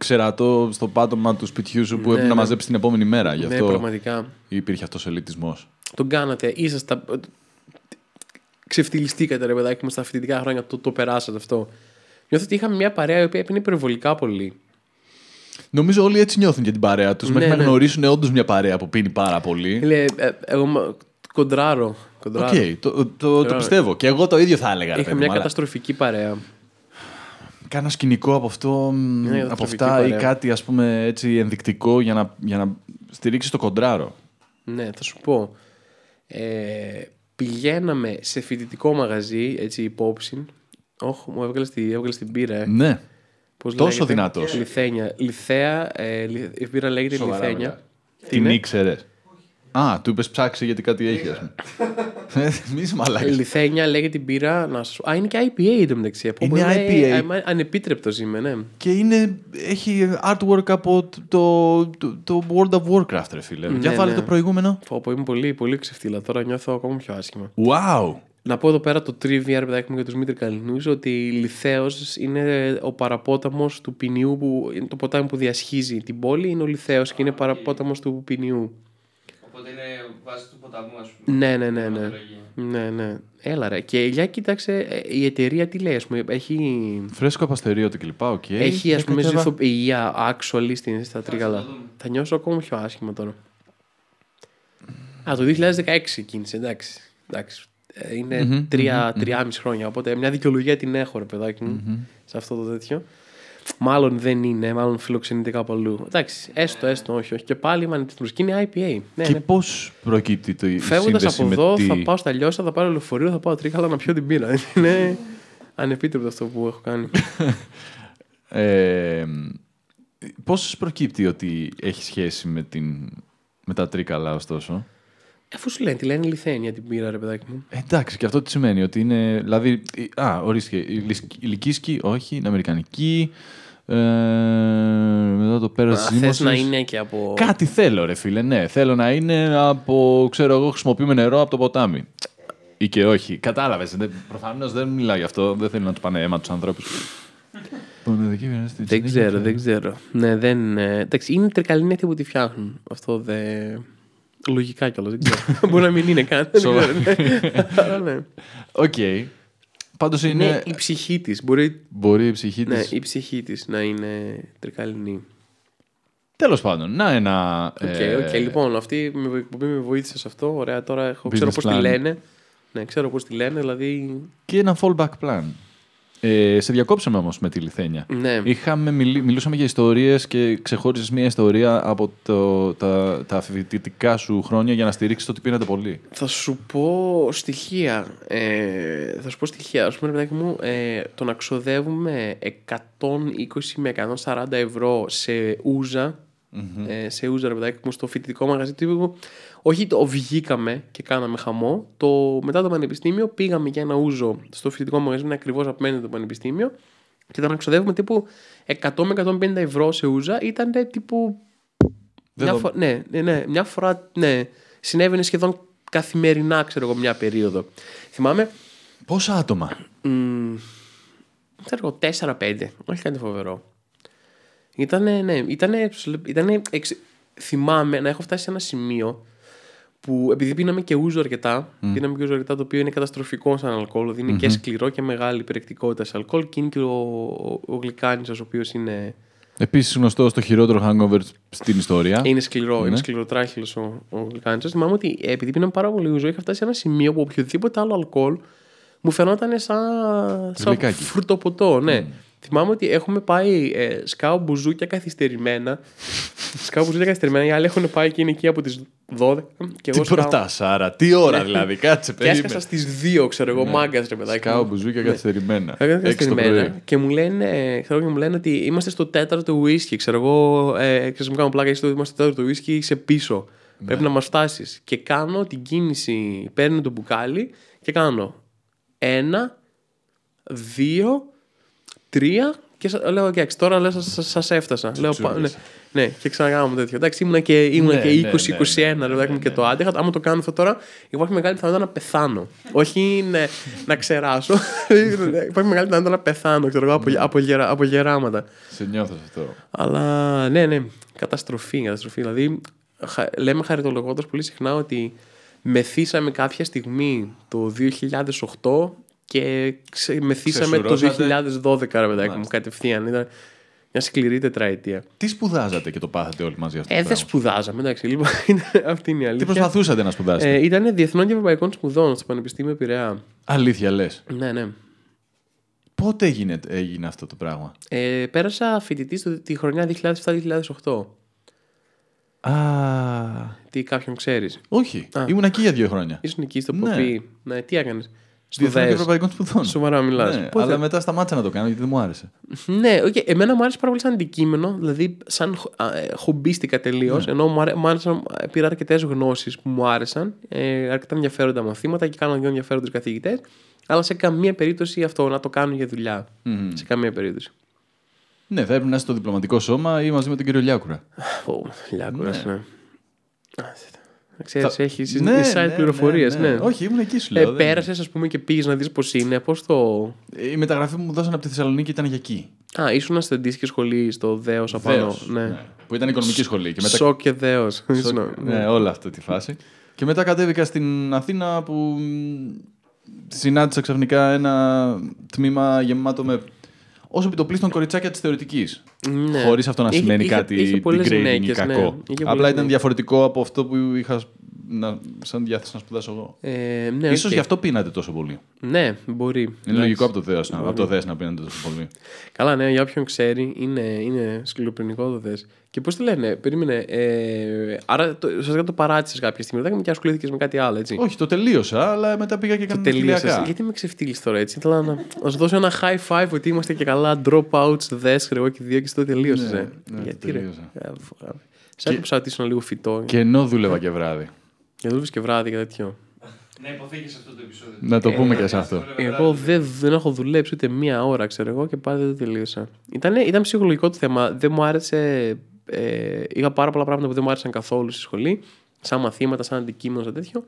ξερατό στο πάτωμα του σπιτιού σου που Ναι, έπρεπε να ναι. μαζέψει την επόμενη μέρα. Γι' Ναι, αυτό πραγματικά. υπήρχε αυτός ο ελιτισμός. Τον κάνατε, ήσασταν. Ξεφτυλιστήκατε ρε παιδάκι μου στα φοιτητικά χρόνια, το, το περάσατε αυτό. Νιώθω ότι είχαμε μια παρέα η οποία έπινε υπερβολικά πολύ. Νομίζω όλοι έτσι νιώθουν για την παρέα τους. Ναι, μέχρι να ναι. γνωρίσουν όντως μια παρέα που πίνει πάρα πολύ. Λέει, ε, εγώ μα- κοντράρω. Οκ, κοντράρω. το, το, το, Τώρα- πιστεύω. Και εγώ το ίδιο θα έλεγα. ρε Είχα παιδί μια μου, αλλά καταστροφική παρέα. Κάνα σκηνικό από αυτό, μ, Μια από καταστροφική αυτά ή παρέα. κάτι ας πούμε έτσι ενδεικτικό για να, για να στηρίξεις το κοντράρο. Ναι, θα σου πω. Ε, πηγαίναμε σε φοιτητικό μαγαζί, έτσι υπόψη. Όχι, μου έβγαλες τη, έβγαλες την μπύρα. Ε. Ναι. Πώς Τόσο λέγεται; δυνατός. Λιθένια. Λιθέα, ε, λι- η μπύρα λέγεται Σοβαρά, Λιθένια. μιλάω. Τι Την είναι; ήξερες; Α, του είπες ψάξει γιατί κάτι έχει, ας πούμε. Ε, Μη είσαι μαλάκας. Λιθένια λέγεται η μπύρα. Να σου... Α, είναι και IPA εντωμεταξύ. Από Είναι όπου IPA. είμαι ανεπίτρεπτος είμαι, ναι. Και είναι, έχει artwork από το, το, το World of Warcraft, ρε φίλε. Ναι, Για βάλε ναι. το προηγούμενο. Πω, πω, είμαι πολύ, πολύ ξεφτύλα. Τώρα νιώθω ακόμα πιο άσχημα. Wow! Να πω εδώ πέρα το trivia, ρε παιδάκι μου, για τους Μήτρη Καλλινού, ότι η Λιθέος είναι ο παραπόταμος του ποινιού που είναι το ποτάμι που διασχίζει την πόλη. Είναι ο Λιθέος και είναι παραπόταμος του ποινιού. Οπότε είναι βάση του ποταμού, ας πούμε. Ναι, ναι, ναι, ναι. Θεματολογία. Ναι, ναι. Έλα ρε. Και για κοίταξε, ε, η εταιρεία τι λέει, ας πούμε, έχει, Φρέσκο απαστερίωτη κλπ. οκ. έχει ας Για πούμε κατέβα. ζυθοποιία actually στην, στα Τρίκαλα. να το δούμε. Θα νιώσω ακόμα πιο άσχημα τώρα. Α, το 2016 κίνησε, εντάξει. εντάξει. Ε, Είναι Μμμ, τρία, τριάμιση χρόνια, οπότε μια δικαιολογία την έχω ρε παιδάκι μου σε αυτό το τέτοιο. Μάλλον δεν είναι, μάλλον φιλοξενείται κάπου αλλού. Εντάξει, έστω, έστω, όχι, όχι. Και πάλι είμαι ανεπίτρεπτος. Και είναι IPA. Ναι, Και ναι. πώς προκύπτει το η Φεύγοντας σύνδεση από με εδώ, τη... θα πάω στα λιώσια, θα πάρω λεωφορείο, θα πάω τρίκαλα να πιω την πύρα. Είναι ανεπίτρεπτο αυτό που έχω κάνει. Ε, πώς προκύπτει ότι έχει σχέση με, την, με τα τρίκαλα ωστόσο; Αφού σου λένε, τη λένε λιθένια την πύρα, ρε παιδάκι μου. Ε, εντάξει, και αυτό τι σημαίνει, ότι είναι, δηλαδή, η- α, ορίστηκε, η λυσκ- η λυκίσκη, όχι, είναι αμερικανική, ε, μετά το πέρας Θες ζύμωσης. να είναι και από. Κάτι θέλω ρε φίλε, ναι, θέλω να είναι από, ξέρω εγώ, χρησιμοποιούμε νερό από το ποτάμι. Ή και όχι. Κατάλαβες. Προφανώς δεν μιλάω γι' αυτό. Δεν θέλω να του πάνε αίμα τους ανθρώπους. Δεν ξέρω, δεν ξέρω. Ναι, δεν. ε, Εντάξει, είναι Τρικαλινοί αυτοί που τη φτιάχνουν. Αυτό δεν. Λογικά κιόλας, δεν ξέρω. Μπορεί να μην είναι καν. δεν Σοβαρά. ξέρω, ναι. Αλλά ναι. Οκ. Πάντως είναι. Είναι η ψυχή της. Μπορεί Μπορεί η ψυχή ναι, της. η ψυχή της να είναι τρικαλινή. Τέλος πάντων, να ένα. Οκ, ε, οκ. Λοιπόν, αυτή με, εκπομπή με βοήθησε σε αυτό. Ωραία, τώρα έχω, Business ξέρω πώς τη plan. λένε. Ναι, ξέρω πώς τη λένε, δηλαδή. Και ένα fallback plan. Ε, σε διακόψαμε όμως με τη Λιθένια. Ναι. Είχαμε, μιλ- μιλούσαμε για ιστορίες και ξεχώρισες μια ιστορία από το, τα, τα φοιτητικά σου χρόνια για να στηρίξεις το ότι πίνατε πολύ. Θα σου πω στοιχεία. Ε, θα σου πω στοιχεία. Ας πούμε, ρε παιδάκι μου, ε, το να ξοδεύουμε 120 με 140 ευρώ σε ουζα ε, σε ούζα, ρε παιδάκι μου, στο φοιτητικό μαγαζί τύπου. Όχι το βγήκαμε και κάναμε χαμό. Το, μετά το πανεπιστήμιο πήγαμε για ένα ούζο στο φοιτητικό μαγαζί, είναι ακριβώς απέναντι το πανεπιστήμιο. Και το να ξοδεύουμε τύπου 100 με 150 ευρώ σε ούζα ήταν τύπου Δεν μια το- φο- ναι, ναι, ναι, μια φορά ναι, συνέβαινε σχεδόν καθημερινά, ξέρω εγώ, μια περίοδο. Θυμάμαι, Πόσα άτομα; μ, ξέρω εγώ, 4-5, όχι κάτι φοβερό. Ήτανε, ναι, ήτανε, ήτανε εξ- θυμάμαι να έχω φτάσει σε ένα σημείο που επειδή πίναμε και ούζο αρκετά, πίναμε και ούζο αρκετά το οποίο είναι καταστροφικό σαν αλκοόλ, δηλαδή είναι και σκληρό και μεγάλη περιεκτικότητα σε αλκοόλ και είναι και ο, ο, ο γλυκάνης ο οποίος είναι Επίσης γνωστό στο χειρότερο hangover στην ιστορία. Είναι σκληρό, Ναι. είναι σκληροτράχυλο ο, ο γλυκάνης. Θυμάμαι ότι ε, επειδή πίναμε πάρα πολύ ούζο, είχα φτάσει σε ένα σημείο που οποιοδήποτε άλλο αλκοόλ μου φαινόταν σαν, σαν Γλυκάκι. φρουτοποτό. Ναι. Θυμάμαι ότι έχουμε πάει ε, σκάω μπουζούκια καθυστερημένα. σκάω μπουζούκια καθυστερημένα. Οι άλλοι έχουν πάει και είναι εκεί από τις 12. Και Τι εγώ σκάω- προτάς, άρα, τι ώρα δηλαδή, κάτσε, Και περίμενε. έσκασα στις 2, ξέρω εγώ, μάγκας ρε παιδάκι. Σκάω μου. μπουζούκια καθυστερημένα. Έκανα Έξι το καθυστερημένα πρωί. και μου λένε, ξέρω, και μου λένε ότι είμαστε στο τέταρτο whisky. Ξέρω εγώ, ε, ξέρεις, μου κάνω πλάκα, είσαι στο- είμαστε στο τέταρτο whisky, είσαι πίσω. Ναι. Πρέπει να μας φτάσεις. Και κάνω την κίνηση, παίρνω το μπουκάλι και κάνω ένα, δύο, τρία και σα- λέω, εντάξει, τώρα λέω, σας, σας έφτασα. Λέω, πα- ναι, ναι, και ξανακάνω τέτοιο. Εντάξει, ήμουνα και, ήμουνα Ναι, και ναι, 20-21, ναι, ρε παιδάκι μου, και το άντεχα. Άμα το κάνω αυτό τώρα, υπάρχει μεγάλη πιθανότητα να πεθάνω. Όχι ναι, να ξεράσω. υπάρχει μεγάλη πιθανότητα να πεθάνω, ξέρω εγώ, από, από, γερα- από γεράματα. Σε νιώθω σε αυτό. Αλλά ναι, ναι, καταστροφή, καταστροφή. Δηλαδή, χα- λέμε χαριτολογώντας πολύ συχνά ότι μεθύσαμε κάποια στιγμή το 2008 και ξε, μεθύσαμε το Ξεσουρώσατε. 2012, ρε παιδάκι μου, Μάλιστα. κατευθείαν. Ήταν μια σκληρή τετραετία. Τι σπουδάζατε και το πάθατε όλοι μαζί αυτό. Ε, το δεν πράγμα; σπουδάζαμε, εντάξει, λοιπόν, αυτή είναι η Τι αλήθεια. προσπαθούσατε να σπουδάσετε; Ε, ήταν Διεθνών και Ευρωπαϊκών Σπουδών στο Πανεπιστήμιο Πειραιά. Αλήθεια λες. Ναι, ναι. Πότε έγινε, έγινε αυτό το πράγμα; Ε, πέρασα φοιτητής τη χρονιά 2007-2008. Α. Τι κάποιον ξέρεις. Όχι. Α. Ήμουν εκεί για δύο χρόνια. Ήσουν εκεί στο Ναι. Ποπί. Ναι, τι έκανες; Στο Διεθνών και ΔΕΣ. Ευρωπαϊκών Σπουδών. Σοβαρά μιλάς. Ναι, Πότε- αλλά μετά σταμάτησα να το κάνω γιατί δεν μου άρεσε. Ναι, okay. εμένα μου άρεσε πάρα πολύ σαν αντικείμενο, δηλαδή σαν χο- α, ε, χομπίστηκα τελείως. Ναι. Ενώ μου, άρε, μου άρεσαν, ε, πήρα αρκετές γνώσεις που μου άρεσαν, ε, αρκετά ενδιαφέροντα μαθήματα και κάναν δύο ενδιαφέροντες καθηγητές. Αλλά σε καμία περίπτωση αυτό να το κάνω για δουλειά. Μμμ. Σε καμία περίπτωση. Ναι, θα έπρεπε να είσαι στο διπλωματικό σώμα ή μαζί με τον κύριο Λιάκουρα. Πω, λιάκουρας, ναι. Α, Θα- Ξέρεις, έχεις Ναι, inside ναι, πληροφορίες, ναι. Όχι, ήμουν εκεί σου Ε, λέω. δεν- πέρασες, ας πούμε, και πήγες να δεις πώς είναι, πώς το... Η μεταγραφή που μου δώσαν από τη Θεσσαλονίκη ήταν για εκεί. Α, ήσουν στην αντίστοιχη σχολή, στο Δέος απάνω. Δέος, Ναι. Που ήταν οικονομική σχολή. Και μετά... Σοκ και Δέος. Ήσουν, Ναι, όλα αυτή τη φάση. Και μετά κατέβηκα στην Αθήνα που μ, συνάντησα ξαφνικά ένα τμήμα γεμάτο με ως επί το πλείστον κοριτσάκια της θεωρητικής. Ναι. Χωρίς αυτό να Είχε- σημαίνει είχε- κάτι είχε πολλές degrading ή γυναίκες, κακό. ναι. Είχε πολλές Απλά ήταν γυναίκες. διαφορετικό από αυτό που είχα να, σαν διάθεση να σπουδάσω εγώ. Ε, ναι, Ίσως οκ. γι' αυτό πίνατε τόσο πολύ. Ναι, μπορεί. Είναι Εντάξει. λογικό από το ΔΕΣ να, από το ΔΕΣ να πίνατε τόσο πολύ. Καλά, ναι, για όποιον ξέρει, είναι, είναι σκληροπυρηνικό το δες. Και πώς το λένε, περίμενε. Ε, άρα το, ουσιαστικά το παράτησες κάποια στιγμή μετά και ασχολήθηκες με κάτι άλλο, έτσι. Όχι, το τελείωσα, αλλά μετά πήγα και Το έκανα τελείωσες. τελείωσα. Γιατί με ξεφτιλίζεις τώρα έτσι. Ήθελα να, να σου δώσω ένα high five ότι είμαστε και καλά dropouts, δες, εγώ και δύο και στο τελείωσες. Ναι, ε. ναι, το Γιατί ρε. τελείωσα. Ε, φ- Σαν να ψάτισω λίγο φυτό. Και ενώ δούλευα και βράδυ. Και δούλευε και βράδυ και τέτοιο. Να υποθήκες αυτό το επεισόδιο. Να το πούμε και σε αυτό. Εγώ δεν, δεν έχω δουλέψει ούτε μία ώρα, ξέρω εγώ, και πάλι δεν το τελείωσα. Ήταν, ήταν ψυχολογικό το θέμα. Δεν μου άρεσε. Ε, είχα πάρα πολλά πράγματα που δεν μου άρεσαν καθόλου στη σχολή. Σαν μαθήματα, σαν αντικείμενο, σαν τέτοιο.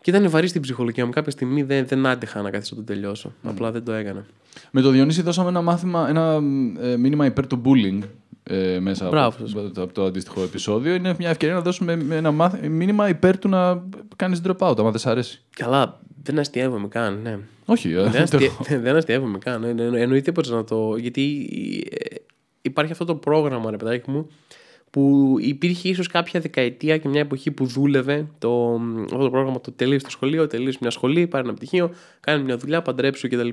Και ήταν βαρύ στην ψυχολογία μου. Κάποια στιγμή δεν, δεν άντεχα να καθίσω να το τελειώσω. Απλά δεν το έκανα. Με το Διονύση δώσαμε ένα μάθημα, ένα ε, μήνυμα υπέρ του bullying ε, μέσα Μπράβο από, σας. από το αντίστοιχο επεισόδιο. Είναι μια ευκαιρία να δώσουμε ένα μάθ- μήνυμα υπέρ του να κάνεις drop out, άμα δεν σ' αρέσει. Καλά, δεν αστείευομαι καν, ναι. Όχι, ε, δεν, αστεία, δεν αστείευομαι καν. Ε, εννο- εννοείται πως να το. Γιατί ε, υπάρχει αυτό το πρόγραμμα, ρε παιδάκι μου, που υπήρχε ίσως κάποια δεκαετία και μια εποχή που δούλευε το, αυτό το πρόγραμμα. Το τελείωσε το σχολείο, τελείωσε μια σχολή, πάρει ένα πτυχίο, κάνει μια δουλειά, παντρέψου κτλ.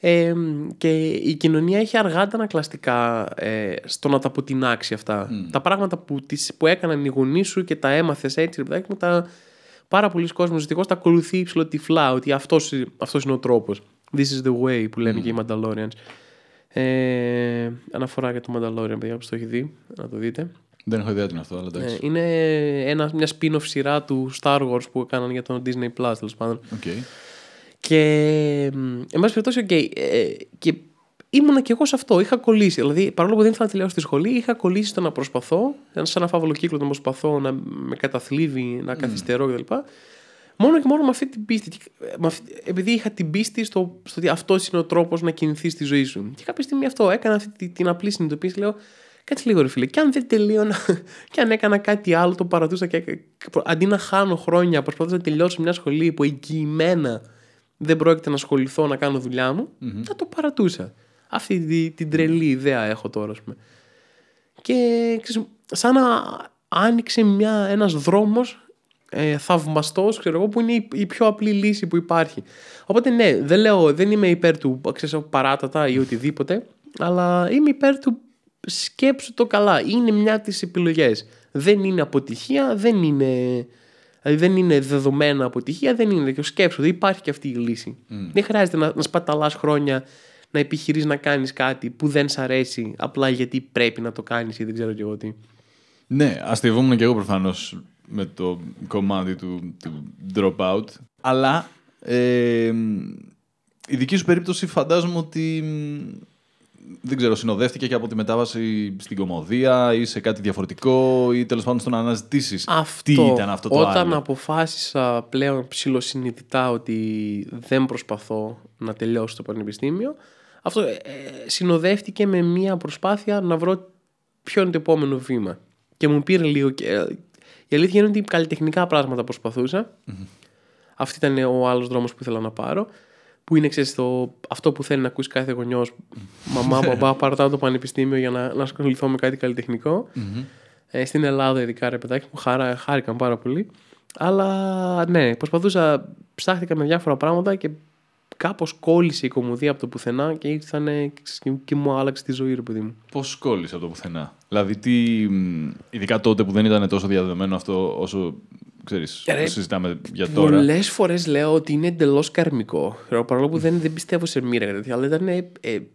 Ε, και η κοινωνία έχει αργά αντανακλαστικά ε, στο να τα αποτινάξει αυτά. Τα πράγματα που, τις, που έκαναν οι γονείς σου και τα έμαθες έτσι, ρε παιδάκι μου, τα, πάρα πολλοί κόσμος δυστυχώς τα ακολουθεί ψηλοτυφλά, ότι αυτός, αυτός είναι ο τρόπος. This is the way που λένε και οι Mandalorians. Ε, αναφορά για το Mandalorian, παιδιά, που το έχει δει, να το δείτε. Δεν έχω ιδέα τι είναι αυτό, αλλά Ε, εντάξει. είναι ένα, μια spin-off σειρά του Star Wars που έκαναν για τον Disney Plus, τέλος πάντων. Οκ. Και, μ, εν πάση περιπτώσει, οκ, ε, και ήμουνα και εγώ σε αυτό. Είχα κολλήσει. Δηλαδή, παρόλο που δεν ήθελα να τελειώσω τη σχολή, είχα κολλήσει στο να προσπαθώ, σαν ένα φαύλο κύκλο να προσπαθώ να με καταθλίβει, να καθυστερώ κτλ. Μόνο και μόνο με αυτή την πίστη. Και, ε, με αυτή- επειδή είχα την πίστη στο, στο ότι αυτός είναι ο τρόπος να κινηθείς στη ζωή σου. Και κάποια στιγμή αυτό έκανα αυτή τη- την απλή συνειδητοποίηση. Λέω, κάτσε λίγο ρε φίλε. Και αν δεν τελείωνα, και αν έκανα κάτι άλλο, το παρατούσα και, και- αντί να χάνω χρόνια, προσπαθούσα να τελειώσω μια σχολή που εγγυημένα δεν πρόκειται να ασχοληθώ να κάνω δουλειά μου, θα το παρατούσα. Αυτή τη- την τρελή ιδέα έχω τώρα, ας πούμε. Και ξέρεις, σαν να άνοιξε μια, ένας δρόμος ε, θαυμαστός, ξέρω εγώ, που είναι η, η πιο απλή λύση που υπάρχει. Οπότε ναι, δεν λέω, δεν είμαι υπέρ του ξέρεις, παράτατα ή οτιδήποτε, αλλά είμαι υπέρ του σκέψου το καλά. Είναι μια από τις επιλογές. Δεν είναι αποτυχία, δεν είναι... Δηλαδή δεν είναι δεδομένα αποτυχία, δεν είναι. Και σκέψου, δεν υπάρχει και αυτή η λύση. Δεν χρειάζεται να, να σπαταλάς χρόνια να επιχειρείς να κάνεις κάτι που δεν σ' αρέσει απλά γιατί πρέπει να το κάνεις ή δεν ξέρω και εγώ τι. Ναι, αστειευόμουν και εγώ προφανώς με το κομμάτι του, του dropout. Αλλά ε, η δική σου περίπτωση φαντάζομαι ότι μ, δεν ξέρω, συνοδεύτηκε και από τη μετάβαση στην κομμωδία ή σε κάτι διαφορετικό ή τέλος πάντων στο να αναζητήσεις Αυτό, τι ήταν αυτό το όταν άλλο; αποφάσισα πλέον ψηλοσυνειδητά ότι δεν προσπαθώ να τελειώσω το πανεπιστήμιο, αυτό ε, ε, συνοδεύτηκε με μια προσπάθεια να βρω ποιο είναι το επόμενο βήμα. Και μου πήρε λίγο. Και, ε, η αλήθεια είναι ότι καλλιτεχνικά πράγματα προσπαθούσα. Αυτή ήταν ο άλλος δρόμος που ήθελα να πάρω. Που είναι ξέρεις, το, αυτό που θέλει να ακούσει κάθε γονιός. Μαμά, μπαμπά, πάρω το πανεπιστήμιο για να, να ασχοληθώ με κάτι καλλιτεχνικό. Ε, στην Ελλάδα, ειδικά ρε παιδάκι μου, χαρά, χάρηκαν πάρα πολύ. Αλλά ναι, προσπαθούσα, ψάχτηκα με διάφορα πράγματα και κάπως κόλλησε η κομμωδία από το πουθενά και ήρθανε και, και μου άλλαξε τη ζωή, ρε παιδί μου. Πώς κόλλησε από το πουθενά; Δηλαδή, τι, μ, ειδικά τότε που δεν ήταν τόσο διαδεδομένο αυτό όσο ξέρεις, Ρε, το συζητάμε για τώρα. Πολλέ φορές λέω ότι είναι εντελώς καρμικό. Ξέρω, Παρόλο που δεν, δεν πιστεύω σε μοίρα και τέτοια, αλλά ήταν ε,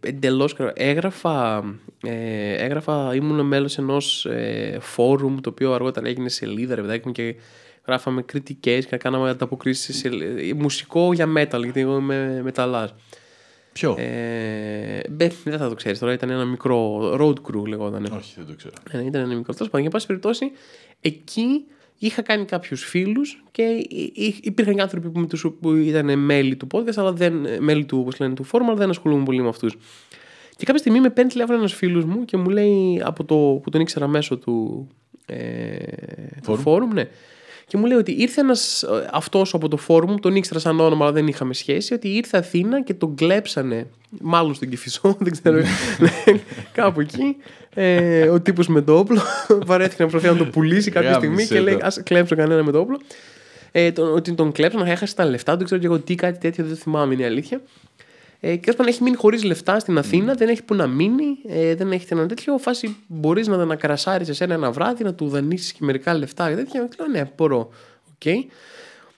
εντελώς καρμικό. Έγραφα, ε, έγραφα ήμουν μέλος ενός ε, φόρουμ το οποίο αργότερα έγινε σελίδα, ρε παιδάκι μου, και γράφαμε κριτικές και κάναμε ανταποκρίσεις σε ε, μουσικό για metal, γιατί εγώ είμαι μεταλλά. Ποιο; Ε, μπε, δεν θα το ξέρεις τώρα, ήταν ένα μικρό road crew λεγόταν. Όχι, δεν το ξέρω. Ε, ήταν ένα μικρό. Τέλος πάντων, για πάση περιπτώσει, εκεί είχα κάνει κάποιους φίλους και υ- υ- υπήρχαν και άνθρωποι που, με τους, που ήταν μέλη του podcast, αλλά δεν, μέλη του, όπως λένε, του forum, αλλά δεν ασχολούμαι πολύ με αυτούς. Και κάποια στιγμή με παίρνει τηλέφωνο ένας φίλος μου και μου λέει από το που τον ήξερα μέσω του, ε, του forum, ναι. Και μου λέει ότι ήρθε ένας αυτός από το φόρουμ, τον ήξερα σαν όνομα, αλλά δεν είχαμε σχέση, ότι ήρθε Αθήνα και τον κλέψανε, μάλλον στον Κυφισό, δεν ξέρω, ναι, κάπου εκεί. Ε, ο τύπος με το όπλο βαρέθηκε να προσπαθεί να το πουλήσει κάποια στιγμή Γάμισε και λέει: το. Α κλέψω κανένα με το όπλο. Ε, τον, ότι τον κλέψαν, έχασε τα λεφτά, δεν ξέρω και εγώ τι, κάτι τέτοιο, δεν θυμάμαι, είναι η αλήθεια. Ε, και τέλος πάντων έχει μείνει χωρίς λεφτά στην Αθήνα, δεν έχει που να μείνει, ε, δεν έχει ένα τέτοιο. Φάση μπορείς να, να καρασάρει εσένα ένα βράδυ, να του δανείσεις και μερικά λεφτά και τέτοια. Και λέω ναι, μπορώ. Οκ.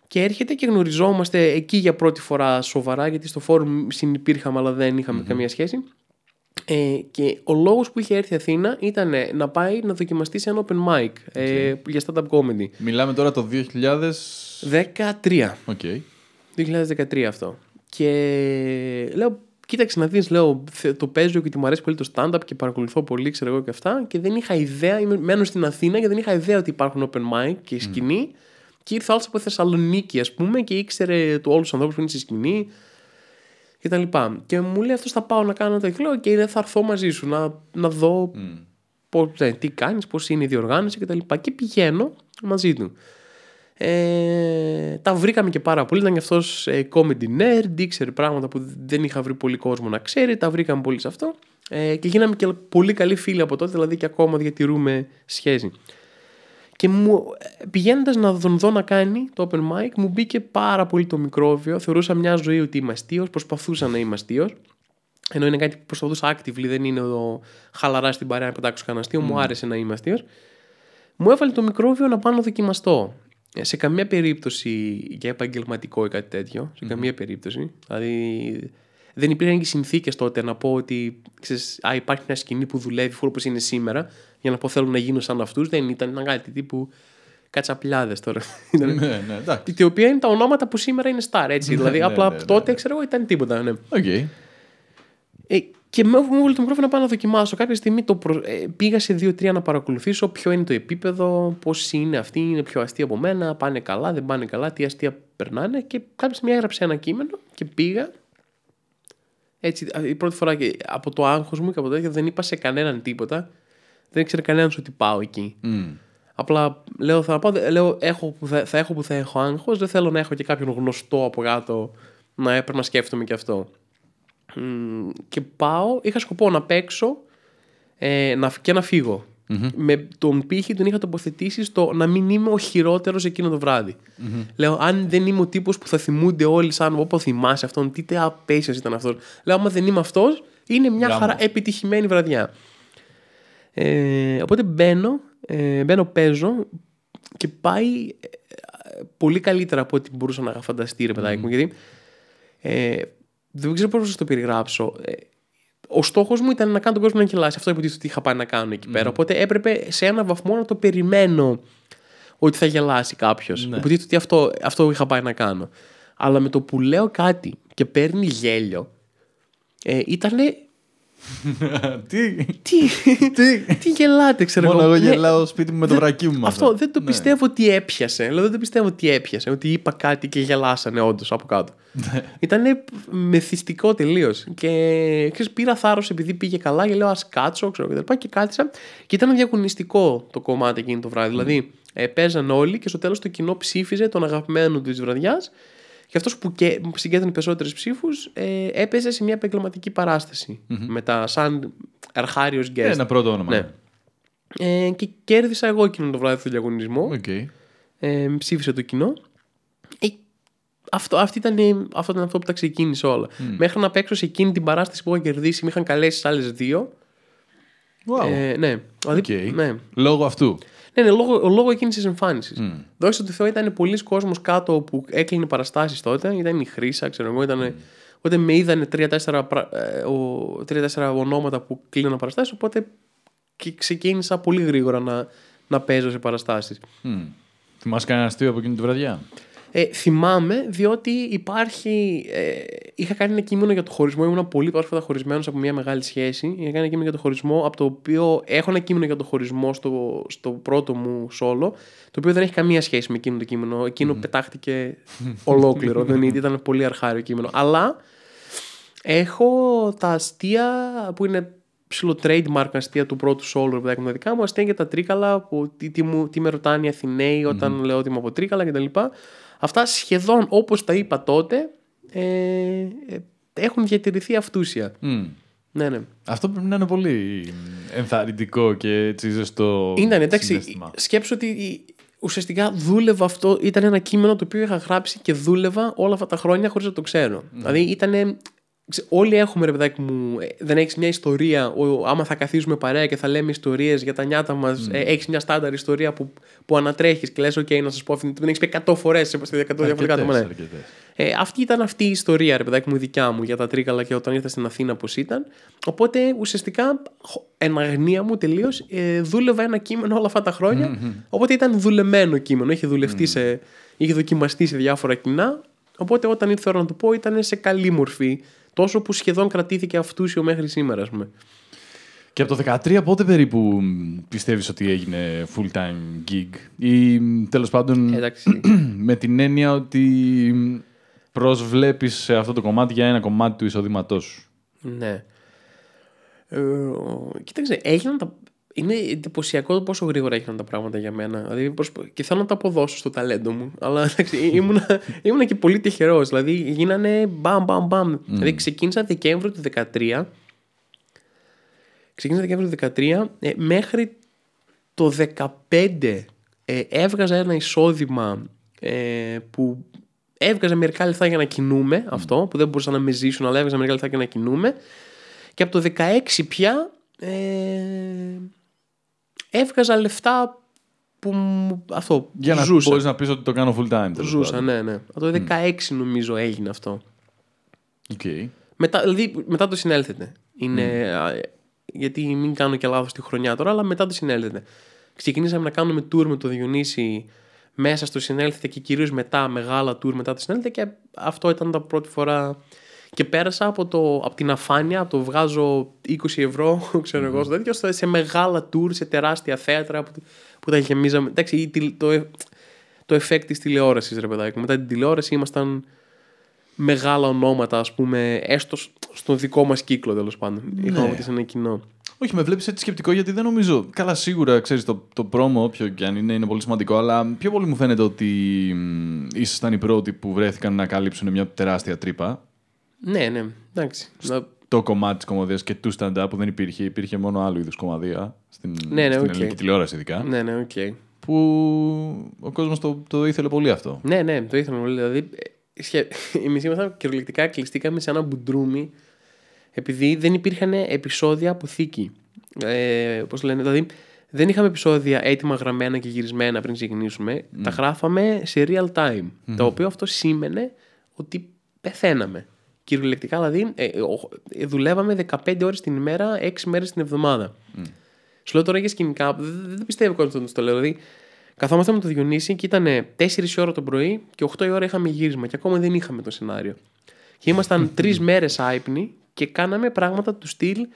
Και έρχεται και γνωριζόμαστε εκεί για πρώτη φορά σοβαρά, γιατί στο φόρουμ συνυπήρχαμε, αλλά δεν είχαμε καμία σχέση. Ε, και ο λόγος που είχε έρθει Αθήνα ήταν ε, να πάει να δοκιμαστεί σε ένα open mic ε, για stand-up comedy. Μιλάμε τώρα το 2000. 13. Οκ. 2013 αυτό. Και λέω, κοίταξε να δεις, λέω, θε- το παίζω γιατί μου αρέσει πολύ το stand-up και παρακολουθώ πολύ, ξέρω εγώ και αυτά. Και δεν είχα ιδέα, είμαι, μένω στην Αθήνα και δεν είχα ιδέα ότι υπάρχουν open mic και σκηνή. Και ήρθε άλλο από Θεσσαλονίκη, ας πούμε, και ήξερε του όλους τους ανθρώπους που είναι στη σκηνή και τα λοιπά. Και μου λέει αυτό θα πάω να κάνω το λέω και δεν θα έρθω μαζί σου να, να δω πώς, ναι, τι κάνεις, πώς είναι η διοργάνωση και τα λοιπά. Και πηγαίνω μαζί του. Ε, τα βρήκαμε και πάρα πολύ. Ήταν και αυτός ε, comedy nerd, ήξερε πράγματα που δεν είχα βρει πολύ κόσμο να ξέρει. Τα βρήκαμε πολύ σε αυτό. Ε, και γίναμε και πολύ καλοί φίλοι από τότε, δηλαδή και ακόμα διατηρούμε σχέση. Και μου, πηγαίνοντας να τον δω να κάνει το open mic, μου μπήκε πάρα πολύ το μικρόβιο. Θεωρούσα μια ζωή ότι είμαι αστείος, προσπαθούσα να είμαι αστείος. Ενώ είναι κάτι που προσπαθούσα actively, δεν είναι ο χαλαρά στην παρέα να πετάξω κανένα αστείο. Μου άρεσε να είμαι αστείος. Μου έβαλε το μικρόβιο να πάω να δοκιμαστώ. Ε, Σε καμία περίπτωση για επαγγελματικό ή κάτι τέτοιο. Σε καμία περίπτωση. Δηλαδή δεν υπήρχαν και συνθήκες τότε να πω ότι ξέρεις, α, υπάρχει μια σκηνή που δουλεύει φούρ όπως είναι σήμερα για να πω θέλω να γίνω σαν αυτούς. Δεν ήταν, ήταν κάτι τύπου κατσαπλιάδες τώρα. Ήταν- ναι, ναι, εντάξει. οι οποίοι είναι τα ονόματα που σήμερα είναι star, έτσι. δηλαδή, ναι, απλά ναι, ναι, τότε, ναι. ξέρω εγώ, ήταν τίποτα. Ναι. Οκ. Ε, και με μου έβαλε το μικρόβιο να πάω να δοκιμάσω. Κάποια στιγμή το προ... ε, πήγα σε δύο-τρία να παρακολουθήσω ποιο είναι το επίπεδο, πώς είναι αυτοί, είναι πιο αστείοι από μένα, πάνε καλά, δεν πάνε καλά, τι αστεία περνάνε. Και κάποια στιγμή έγραψα ένα κείμενο και πήγα. Έτσι, η πρώτη φορά και από το άγχος μου και από το τέτοιο δεν είπα σε κανέναν τίποτα. Δεν ήξερε κανένα ότι πάω εκεί. Μμ. Απλά λέω, θα, πάω, δε- λέω έχω που θα, θα έχω που θα έχω άγχος, δεν θέλω να έχω και κάποιον γνωστό από κάτω να έπρεπε να σκέφτομαι και αυτό. Μμ, και πάω, είχα σκοπό να παίξω ε, να, και να φυγω Με τον πύχη τον είχα τοποθετήσει στο να μην είμαι ο χειρότερος εκείνο το βραδυ Λέω, αν δεν είμαι ο τύπος που θα θυμούνται όλοι σαν όπω θυμάσαι αυτόν, τι τε απέσιος ήταν αυτός. Λέω, άμα δεν είμαι αυτός, είναι μια Γάμο. χαρά επιτυχημένη βραδιά. Ε, οπότε μπαίνω, ε, μπαίνω, παίζω και πάει ε, πολύ καλύτερα από ό,τι μπορούσα να φανταστεί, ρε παιδάκι μου. Γιατί ε, δεν ξέρω πώς να σα το περιγράψω. Ε, ο στόχος μου ήταν να κάνω τον κόσμο να γελάσει. Αυτό υποτίθεται ότι είχα πάει να κάνω εκεί πέρα. Οπότε έπρεπε σε έναν βαθμό να το περιμένω ότι θα γελάσει κάποιος. Ναι. Υποτίθεται ότι αυτό, αυτό είχα πάει να κάνω. Αλλά με το που λέω κάτι και παίρνει γέλιο, ε, ήτανε. Τι; Τι, Τι; τι γελάτε, ξέρω Μόνο εγώ Ναι, γελάω σπίτι μου με το δεν- βρακί μου. με Αυτό δεν το Ναι. πιστεύω ότι έπιασε. Δηλαδή δεν πιστεύω ότι έπιασε. Ότι είπα κάτι και γελάσανε όντως από κάτω. Ναι. Ήταν μεθυστικό τελείως. Και ξέρεις, πήρα θάρρος επειδή πήγε καλά και λέω Α κάτσω, ξέρω και τα λοιπά. Και κάθισα. Και ήταν διαγωνιστικό το κομμάτι εκείνο το βράδυ. Δηλαδή ε, παίζαν όλοι και στο τέλος το κοινό ψήφιζε τον αγαπημένο του της βραδιάς. Και αυτός που και, συγκέντρωνε περισσότερες ψήφους ε, έπαιζε σε μια επαγγελματική παράσταση. Μετά, σαν αρχάριο guest. Ένα πρώτο όνομα. Ναι. Ε, και κέρδισα εγώ εκείνο το βράδυ το διαγωνισμό. Οκ. Ε, ψήφισε το κοινό. Ε, αυτό, αυτή ήταν, αυτό ήταν αυτό που τα ξεκίνησε όλα. Μέχρι να παίξω σε εκείνη την παράσταση που είχα κερδίσει, με είχαν καλέσει άλλες δύο. Wow. Ε, ναι. Δηλαδή, Οκ. ναι. Λόγω αυτού. Ναι, ναι, λόγω, λόγω εκείνης της εμφάνισης. Mm. Δόξα τω Θεώ ήταν πολύς κόσμος κάτω που έκλεινε παραστάσεις τότε. Ήταν η Χρύσα, ξέρω εγώ. Ήταν, Οπότε με είδανε τρία-τέσσερα, πρα- ε, ο- τρία-τέσσερα ονόματα που κλείναν παραστάσεις. Οπότε και ξεκίνησα πολύ γρήγορα να, να παίζω σε παραστάσεις. Μμ. Θυμάσαι κανένα αστείο από εκείνη τη βραδιά; Ε, θυμάμαι διότι υπάρχει. Ε, είχα κάνει ένα κείμενο για το χωρισμό. Ήμουν πολύ πρόσφατα χωρισμένος από μια μεγάλη σχέση. Είχα κάνει ένα κείμενο για το χωρισμό, από το οποίο έχω ένα κείμενο για το χωρισμό στο, στο πρώτο μου σόλο, το οποίο δεν έχει καμία σχέση με εκείνο το κείμενο. Εκείνο πετάχτηκε ολόκληρο. δεν ήταν, ήταν πολύ αρχάριο κείμενο. Αλλά έχω τα αστεία που είναι ψηλό trademark αστεία του πρώτου solo, ρε παιδάκι μου, τα δικά μου αστεία για τα τρίκαλα, που, τι, τι, μου, τι με ρωτάνε οι Αθηναίοι όταν λέω ότι είμαι από τρίκαλα κτλ. Αυτά σχεδόν όπως τα είπα τότε ε, ε, έχουν διατηρηθεί αυτούσια. Μμ. Ναι, ναι. Αυτό πρέπει να είναι πολύ ενθαρρυντικό και έτσι ζεστό Ήταν εντάξει, συναίσθημα. σκέψω ότι η- ουσιαστικά δούλευα αυτό, ήταν ένα κείμενο το οποίο είχα γράψει και δούλευα όλα αυτά τα χρόνια χωρίς να το ξέρω. Δηλαδή ήταν. Όλοι έχουμε ρε παιδάκι μου, ε, δεν έχεις μια ιστορία. Ο, άμα θα καθίσουμε παρέα και θα λέμε ιστορίες για τα νιάτα μας, ε, έχεις μια στάνταρ ιστορία που, που ανατρέχεις και λες: OK, να σας πω αυτή. Την έχεις πει 100 φορές σε 100 διαφορετικά άτομα. ναι. Αρκετές, αρκετές. Ε, αυτή ήταν αυτή η ιστορία, ρε παιδάκι μου, η δικιά μου για τα τρίκαλα και όταν ήρθα στην Αθήνα πώς ήταν. Οπότε ουσιαστικά, χω- εν αγνία μου τελείως, ε, δούλευα ένα κείμενο όλα αυτά τα χρόνια. Οπότε ήταν δουλεμένο κείμενο. Είχε δουλευτεί σε. είχε δοκιμαστεί σε διάφορα κοινά. Οπότε όταν ήρθε η ώρα να το πω, ήταν σε καλή μορφή. Τόσο που σχεδόν κρατήθηκε αυτούσιο μέχρι σήμερα, ας πούμε. Και από το 13 πότε περίπου μ, πιστεύεις ότι έγινε full time gig; Ή μ, τέλος πάντων Εντάξει. με την έννοια ότι μ, προσβλέπεις σε αυτό το κομμάτι για ένα κομμάτι του εισοδήματός σου; Ναι. Ε, κοίταξε, έγιναν τα... Είναι εντυπωσιακό το πόσο γρήγορα έγιναν τα πράγματα για μένα. Δηλαδή, προσπα- και θέλω να τα αποδώσω στο ταλέντο μου. Αλλά εντάξει, ήμουνα, ήμουνα και πολύ τυχερός. Δηλαδή, γίνανε μπαμ, μπαμ, μπαμ. Δηλαδή, ξεκίνησα Δεκέμβριο του 2013. Ξεκίνησα Δεκέμβριο του 2013 ε, μέχρι το 2015 ε, έβγαζα ένα εισόδημα ε, που έβγαζα μερικά λεφτά για να κινούμε αυτό, που δεν μπορούσα να με ζήσουν, αλλά έβγαζα μερικά λεφτά για να κινούμε. Και από το 16 πια ε, έβγαζα λεφτά που μου- αυτό Για να ζούσα. μπορείς να πεις ότι το κάνω full time. τέλος Ζούσα, πάντων. ναι, ναι. Από το 16 νομίζω έγινε αυτό. Οκ. Μετά, δηλαδή, μετά το Συνέλθετε. Είναι, α, γιατί μην κάνω και λάθος τη χρονιά τώρα, αλλά μετά το Συνέλθετε. Ξεκινήσαμε να κάνουμε tour με το Διονύση μέσα στο Συνέλθετε και κυρίως μετά μεγάλα tour μετά το Συνέλθετε και αυτό ήταν τα πρώτη φορά και πέρασα από, το, από την αφάνεια, από το βγάζω 20 ευρώ, ξέρω εγώ, στο τέτοιο, στο- σε μεγάλα tour, σε τεράστια θέατρα που, που τα γεμίζαμε. Εντάξει, η τηλε- το, ε- το effect της τηλεόρασης, ρε παιδάκι. Μετά την τηλεόραση ήμασταν μεγάλα ονόματα, ας πούμε, έστω σ- στον δικό μας κύκλο, τέλος πάντων. Είχαμε ότι σε ένα κοινό. Όχι, με βλέπεις έτσι σκεπτικό γιατί δεν νομίζω. Καλά, σίγουρα ξέρεις το, το πρόμο, όποιο και αν είναι, είναι πολύ σημαντικό. Αλλά πιο πολύ μου φαίνεται ότι μ, ήσασταν οι πρώτοι που βρέθηκαν να καλύψουν μια τεράστια τρύπα. Ναι, ναι, εντάξει. Να- Το κομμάτι της κωμωδίας και του stand-up που δεν υπήρχε. Υπήρχε μόνο άλλου είδους κωμωδία. Στην, Ναι, ναι, στην οκ. ελληνική τηλεόραση, ειδικά. Ναι, ναι, οκ. Που ο κόσμος το, το ήθελε πολύ αυτό. Ναι, ναι, το ήθελε πολύ. Δηλαδή, ε, σχε... εμείς ήμασταν κυριολεκτικά κλειστήκαμε σε ένα μπουντρούμι επειδή δεν υπήρχαν επεισόδια αποθήκη. Ε, Πώς λένε, δηλαδή δεν είχαμε επεισόδια έτοιμα γραμμένα και γυρισμένα πριν ξεκινήσουμε. Τα γράφαμε σε real time. Το οποίο αυτό σήμαινε ότι πεθαίναμε. Κυριολεκτικά, δηλαδή, ε, ε, ο- ε, δουλεύαμε 15 ώρες την ημέρα, 6 μέρες την εβδομάδα. Σου λέω τώρα για σκηνικά, δεν, δεν πιστεύω κόσμο όταν το λέω. Δηλαδή, καθόμαστε με το Διονύση και ήταν 4 ώρα το πρωί και 8 η ώρα είχαμε γύρισμα και ακόμα δεν είχαμε το σενάριο. Και ήμασταν τρεις μέρες άϊπνοι και κάναμε πράγματα του στυλ.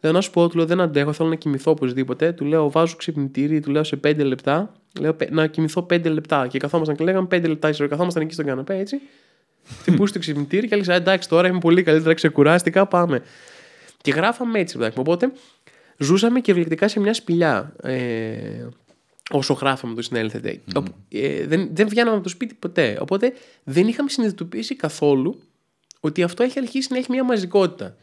Λέω να σου πω, του λέω δεν αντέχω, θέλω να κοιμηθώ οπωσδήποτε. Του λέω βάζω ξυπνητήρι, του λέω σε 5 λεπτά. Λέω «Πε- να κοιμηθώ 5 λεπτά. Και καθόμασταν και λέγαμε 5 λεπτά ίσως. Καθόμασταν εκεί στον καναπέ έτσι. Χτυπούσε το ξυπνητήρι και έλεγε Εντάξει, τώρα είμαι πολύ καλύτερα, ξεκουράστηκα, πάμε. Και γράφαμε έτσι, παιδάκι μου. Οπότε ζούσαμε κυριολεκτικά σε μια σπηλιά. Ε, όσο γράφαμε το συνέλθετε. Οπ- Ε, δεν, δεν βγαίναμε από το σπίτι ποτέ. Οπότε δεν είχαμε συνειδητοποιήσει καθόλου ότι αυτό έχει αρχίσει να έχει μια μαζικότητα.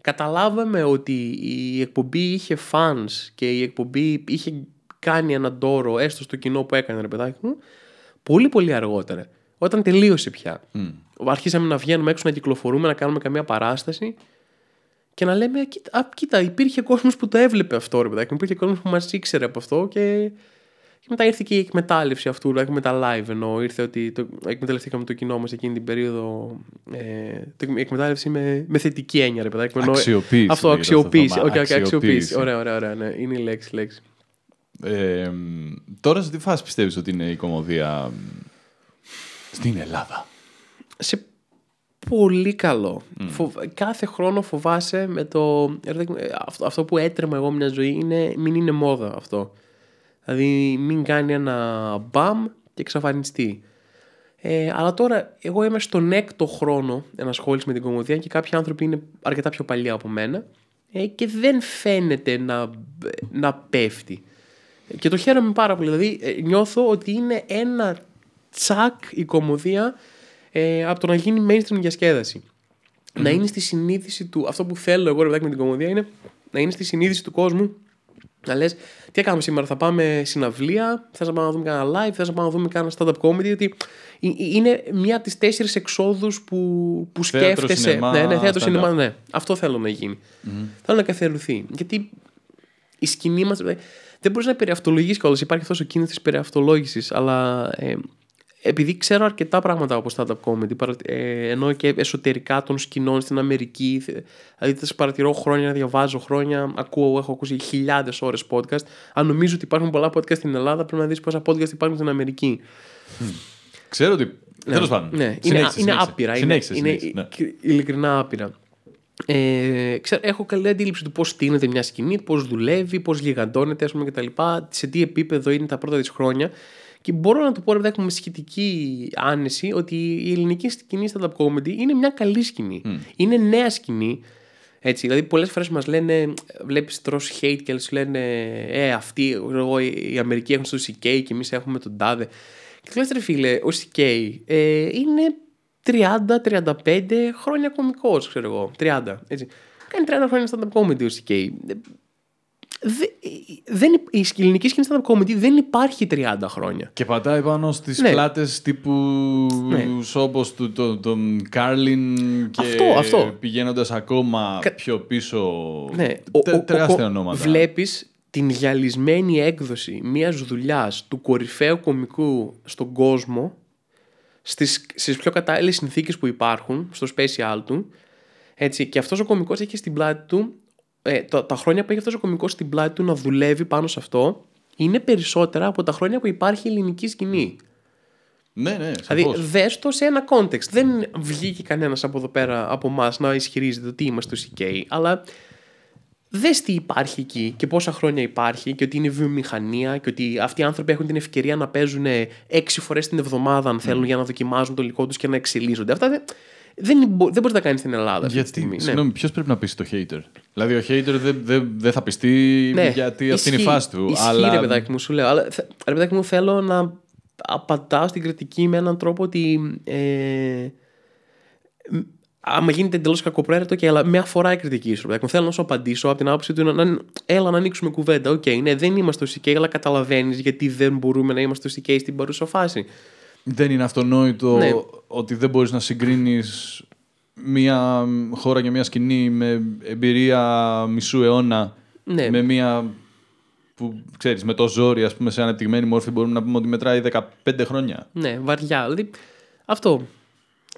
Καταλάβαμε ότι η εκπομπή είχε fans και η εκπομπή είχε κάνει έναν τόρο έστω στο κοινό που έκανε ρε παιδάκι μου πολύ πολύ αργότερα. Όταν τελείωσε πια. Αρχίσαμε να βγαίνουμε έξω να κυκλοφορούμε, να κάνουμε καμία παράσταση και να λέμε, κοίτα, α, κοίτα υπήρχε κόσμος που το έβλεπε αυτό, ρε παιδάκι μου. Υπήρχε κόσμος που μας ήξερε από αυτό και, Και μετά ήρθε και η εκμετάλλευση αυτού, δηλαδή με τα live ενώ ήρθε ότι το, εκμεταλλευτήκαμε το κοινό μας εκείνη την περίοδο. Ε, το, η εκμετάλλευση με, με θετική έννοια, ρε παιδάκι. μου, ενώ- Αξιοποίηση Αυτό, λέγεται αυτό το αξιοποίηση. θέμα. Okay, okay, αξιοποίηση. Αξιοποίηση. Ωραία, ωραία, ωραία. Ναι. Είναι η λέξη, λέξη. Ε, τώρα σε τι φάση πιστεύεις ότι είναι η κομμωδία μ, στην Ελλάδα. σε πολύ καλό. Φοβ- Κάθε χρόνο φοβάσαι με το. ρε παιδάκι μου, ε, Αυτό, αυτό που έτρεμα εγώ μια ζωή είναι μην είναι μόδα αυτό. Δηλαδή μην κάνει ένα μπαμ και εξαφανιστεί. Ε, αλλά τώρα εγώ είμαι στον έκτο χρόνο ενασχόληση με την κομμωδία και κάποιοι άνθρωποι είναι αρκετά πιο παλιοί από μένα ε, και δεν φαίνεται να, να πέφτει. Και το χαίρομαι πάρα πολύ. Δηλαδή ε, νιώθω ότι είναι ένα τσακ η κομμωδία ε, από το να γίνει mainstream διασκέδαση. Να είναι στη συνείδηση του. Αυτό που θέλω εγώ ρε παιδάκι, με την κομμωδία είναι να είναι στη συνείδηση του κόσμου να λες, τι θα κάνουμε σήμερα, θα πάμε συναυλία, θες να πάμε να δούμε κανένα live, θες να πάμε να δούμε κανένα stand-up comedy. Ότι ε- ε- είναι μία από τις τέσσερις εξόδους που, που Θέατρο, σκέφτεσαι. σινεμά, ναι, ναι, θέατρο, stand-up. σινεμά, ναι. Αυτό θέλω να γίνει. Θέλω να καθιερωθεί. Γιατί η σκηνή μας. Δεν μπορείς να περιαυτολογήσει κιόλας. Υπάρχει αυτός ο κίνδυνος της περιαυτολόγησης. Αλλά ε, επειδή ξέρω αρκετά πράγματα από stand-up comedy, παρα- ε, ενώ και εσωτερικά των σκηνών στην Αμερική, θε- δηλαδή τα παρατηρώ χρόνια, διαβάζω χρόνια, ακούω, έχω ακούσει χιλιάδες ώρες podcast. Αν νομίζω ότι υπάρχουν πολλά podcast στην Ελλάδα, πρέπει να δεις πόσα podcast υπάρχουν στην Αμερική. Ξέρω ότι. Τέλος πάντων. Ναι, είναι, Συνέχισε, είναι συνέχισε. άπειρα. Συνέχισε, είναι, συνέχισε, είναι ναι. κ- ειλικρινά άπειρα. Ε, ξέρω, έχω καλή αντίληψη του πώς στείνεται μια σκηνή, πώς δουλεύει, πώς γιγαντώνεται, ας πούμε κτλ. Σε τι επίπεδο είναι τα πρώτα της χρόνια. Και μπορώ να το πω, ρε παιδάκι μου, με σχετική άνεση, ότι η ελληνική σκηνή stand-up comedy είναι μια καλή σκηνή. Είναι νέα σκηνή. Έτσι, δηλαδή, πολλές φορές μας λένε, βλέπεις τρώ hate και σου λένε, Ε, αυτοί, εγώ, οι Αμερικοί έχουν στο CK και εμείς έχουμε τον τάδε. Και τους λες, ρε φίλε, ο CK ε, είναι 30-35 χρόνια κωμικός, ξέρω εγώ. 30. Έτσι. Κάνει 30 χρόνια stand-up comedy ο CK. Ε, δε- δεν, υπ- η ελληνική σκηνή stand-up comedy δεν υπάρχει 30 χρόνια. Και πατάει πάνω στις Ναι. πλάτες τύπου Ναι. όπως του, το, τον Κάρλιν και Αυτό, αυτό. πηγαίνοντας ακόμα Κα- πιο πίσω Ναι, τε- τεράστια ονόματα. Βλέπεις την γυαλισμένη έκδοση μιας δουλειάς του κορυφαίου κομικού στον κόσμο στις, στις πιο κατάλληλες συνθήκες που υπάρχουν στο special του έτσι, και αυτός ο κομικός έχει στην πλάτη του ε, τα, τα χρόνια που έχει αυτός ο κομικός στην πλάτη του να δουλεύει πάνω σε αυτό είναι περισσότερα από τα χρόνια που υπάρχει η ελληνική σκηνή. Ναι, ναι, Δηλαδή, σαφώς. δες το σε ένα context. Δεν βγήκε κανένας από εδώ πέρα από εμάς να ισχυρίζεται ότι είμαστε στο CK, αλλά δες τι υπάρχει εκεί και πόσα χρόνια υπάρχει και ότι είναι βιομηχανία και ότι αυτοί οι άνθρωποι έχουν την ευκαιρία να παίζουν έξι φορές την εβδομάδα αν θέλουν για να δοκιμάζουν το υλικό τους και να εξελίσσονται. Αυτά δεν, δεν, μπο- δεν μπορείς να τα κάνεις στην Ελλάδα αυτή τη Γιατί, στιγμή. Ναι. συγγνώμη, ποιος πρέπει να πείσει το hater; Δηλαδή, ο hater δεν δεν- δεν θα πειστεί Ναι, γιατί αυτή είναι η ισχύει. φάση του. Ισχύει, αλλά... ρε παιδάκι μου, σου λέω. Αλλά, θε- ρε παιδάκι μου, θέλω να απαντάω στην κριτική με έναν τρόπο ότι. Ε, μ, άμα γίνεται εντελώς κακοπροαίρετο και αλλά με αφορά η κριτική σου. ρε παιδάκι μου. Θέλω να σου απαντήσω από την άποψη του να, να- έλα να ανοίξουμε κουβέντα. Οκ, ναι, δεν είμαστε στο CK, αλλά καταλαβαίνεις γιατί δεν μπορούμε να είμαστε στο CK στην παρούσα φάση. Δεν είναι αυτονόητο Ναι. ότι δεν μπορείς να συγκρίνεις μια χώρα και μια σκηνή με εμπειρία μισού αιώνα Ναι. με μια που ξέρεις με το ζόρι ας πούμε σε ανεπτυγμένη μορφή μπορούμε να πούμε ότι μετράει 15 χρόνια. Ναι, βαριά. Δηλαδή, αυτό.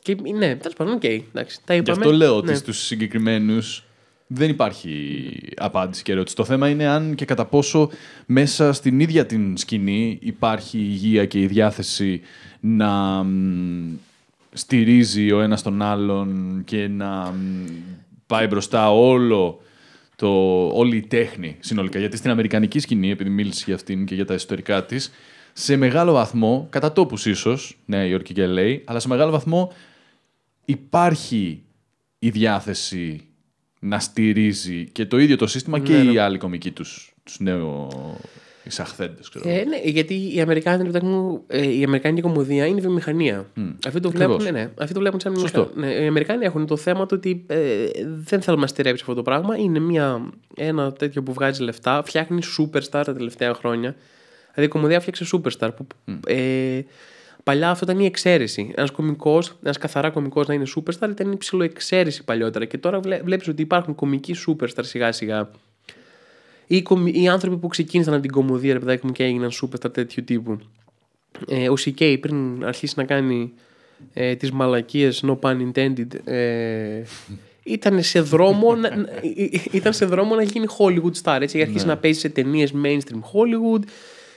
Και, ναι, τέλος πάντων, οκ. εντάξει, τα Γι' είπαμε. αυτό λέω ότι Ναι. στους συγκεκριμένους δεν υπάρχει απάντηση και ερώτηση. Το θέμα είναι αν και κατά πόσο μέσα στην ίδια την σκηνή υπάρχει η υγεία και η διάθεση να μ, στηρίζει ο ένας τον άλλον και να μ, πάει μπροστά όλο το, όλη η τέχνη συνολικά. Γιατί στην αμερικανική σκηνή, επειδή μίλησε για αυτήν και για τα ιστορικά της, σε μεγάλο βαθμό, κατά τόπους ίσως, Νέα Υόρκη και LA, αλλά σε μεγάλο βαθμό υπάρχει η διάθεση να στηρίζει και το ίδιο το σύστημα και Ναι, οι άλλοι κομικοί τους, τους νέο εισαχθέντες, ξέρω. Ε, ναι, γιατί η Αμερικάνικη, ρε παιδάκι μου, ε, η Αμερικάνικη κομμωδία είναι βιομηχανία. Αυτοί το βλέπουν, Ακριβώς. ναι, ναι, αυτοί το βλέπουν σαν Σωστό. βιομηχανία. Ναι, οι Αμερικάνοι έχουν το θέμα του ότι ε, δεν θέλουμε να στηρέψει αυτό το πράγμα. Είναι μια, ένα τέτοιο που βγάζει λεφτά, φτιάχνει superstar τα τελευταία χρόνια. Δηλαδή η κομμωδία φτιάξε superstar. Που, ε, παλιά αυτό ήταν η εξαίρεση. Ένας κωμικό, ένας καθαρά κωμικό να είναι superstar ήταν η ψηλοεξαίρεση παλιότερα. Και τώρα βλέ, βλέπεις ότι υπάρχουν κομικοί superstar σιγά σιγά οι, κομι- οι άνθρωποι που ξεκίνησαν από την κομμωδία, ρε παιδάκι μου, και έγιναν superstar τέτοιου τύπου. Ε, ο CK πριν αρχίσει να κάνει ε, τις μαλακίες, no pun intended, ε, ήταν σε δρόμο να, να- ή- ή- ήταν σε δρόμο να γίνει Hollywood star. Έτσι. Είχε αρχίσει να παίζει σε ταινίες mainstream Hollywood.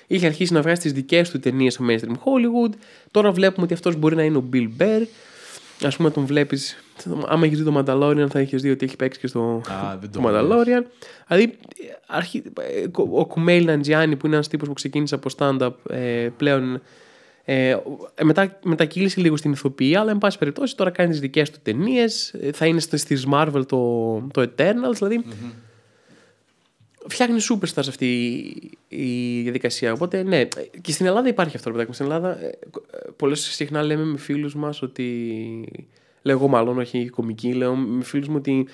Είχε αρχίσει να βγάζει τις δικές του ταινίες στο mainstream Hollywood. Τώρα βλέπουμε ότι αυτός μπορεί να είναι ο Bill Burr. Α πούμε, τον βλέπεις. Άμα έχεις δει το Mandalorian, θα έχεις δει ότι έχει παίξει και στο Α, δεν το το έχω δει. Mandalorian. Δηλαδή, αρχι... ε, ο Κουμέιλ Ναντζιάνι, που είναι ένας τύπος που ξεκίνησε από stand-up, ε, πλέον ε, ε, μετά, μετακύλησε λίγο στην ηθοποιία, αλλά εν πάση περιπτώσει τώρα κάνει τις δικές του ταινίες. Θα είναι στο- στις Marvel το, το Eternals. Δηλαδή, φτιάχνει superstars αυτή η, η διαδικασία. Οπότε, ναι, και στην Ελλάδα υπάρχει αυτό. ρε παιδάκι μου. Στην Ελλάδα, ε, πολλές συχνά λέμε με φίλους μας ότι. Λέω εγώ, μάλλον, όχι η κομική, λέω με φίλους μου ότι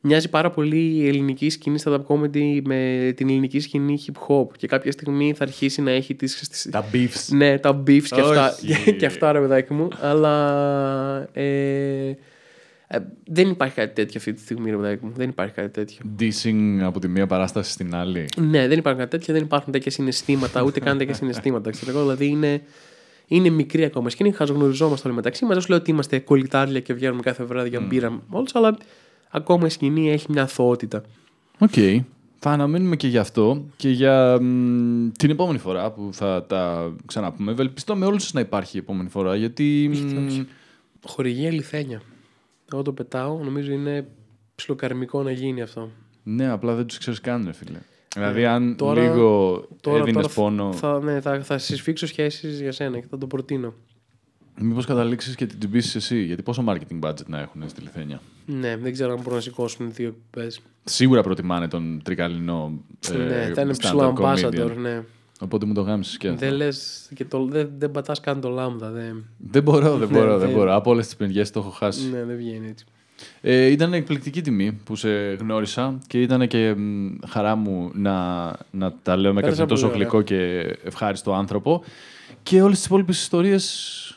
μοιάζει πάρα πολύ η ελληνική σκηνή stand-up comedy με την ελληνική σκηνή hip hop. Και κάποια στιγμή θα αρχίσει να έχει τις, τις- Τα beefs. ναι, τα beefs και αυτά, Όχι. και αυτά ρε παιδάκι μου. Αλλά ε, ε, δεν υπάρχει κάτι τέτοιο αυτή τη στιγμή, ρε παιδάκι μου. Δεν υπάρχει κάτι τέτοιο. Dissing από τη μία παράσταση στην άλλη. Ναι, δεν υπάρχουν κάτι τέτοια, δεν υπάρχουν τέτοια συναισθήματα, ούτε καν τέτοια συναισθήματα. Ξέρω εγώ, δηλαδή είναι, είναι μικρή ακόμα σκηνή, χαζογνωριζόμαστε όλοι μεταξύ μας. Δεν σου λέω ότι είμαστε κολλητάρια και βγαίνουμε κάθε βράδυ για μπύρα όλου, αλλά ακόμα η σκηνή έχει μια αθωότητα. Οκ. Θα αναμένουμε και γι' αυτό και για μ, την επόμενη φορά που θα τα ξαναπούμε. Ευελπιστώ με όλους σας να υπάρχει η επόμενη φορά γιατί... μ, Χορηγία λιθένια. Εγώ το πετάω, νομίζω είναι ψιλοκαρμικό να γίνει αυτό. Ναι, απλά δεν τους ξέρεις καν, ρε φίλε. Δηλαδή, αν τώρα- λίγο Τώρα, έδινες τώρα πόνο, θα, ναι, θα, θα συσφίξω σχέσεις για σένα και θα το προτείνω. μήπως καταλήξεις και την τυπήσεις εσύ. Γιατί πόσο marketing budget να έχουν στη Λιθένια; Ναι, δεν ξέρω αν μπορούν να σηκώσουν δύο εκπομπέ. Σίγουρα προτιμάνε τον τρικαλινό ε, ναι, θα είναι stand-up ψηλό comedian. ambassador, ναι. Οπότε μου το γάμισες και αυτό. Δεν λες και το, δεν, δεν πατάς καν το λάμδα. Δεν, Δεν μπορώ, δεν Ναι, μπορώ, δεν δεν- μπορώ. Από όλες τις μεριές το έχω χάσει. ναι, δεν βγαίνει έτσι. Ε, ήταν εκπληκτική τιμή που σε γνώρισα και ήταν και μ, χαρά μου να, να τα λέω με Πέρασα κάποιον τόσο πολύ ωραία. γλυκό και ευχάριστο άνθρωπο. Και όλες τις υπόλοιπες ιστορίες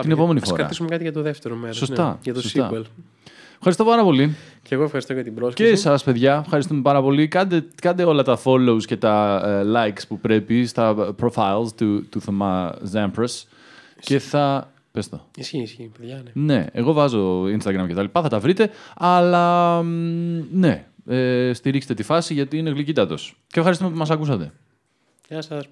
την επόμενη Ας φορά. κρατήσουμε κάτι για το δεύτερο μέρος. Σωστά, Ναι, για το σωστά. sequel. Ευχαριστώ πάρα πολύ. Και εγώ ευχαριστώ για την Και πρόσκληση. εσάς παιδιά, ευχαριστούμε πάρα πολύ. Κάντε, κάντε όλα τα follows και τα ε, likes που πρέπει στα profiles του, του Θωμά Zampras. Και θα... Πες το. Ισχύει, ισχύει, παιδιά. Ναι. Ναι, εγώ βάζω Instagram και τα λοιπά, θα τα βρείτε. Αλλά μ, ναι, ε, στηρίξτε τη φάση γιατί είναι γλυκύτατος. Και ευχαριστούμε που μας ακούσατε. Γεια σας.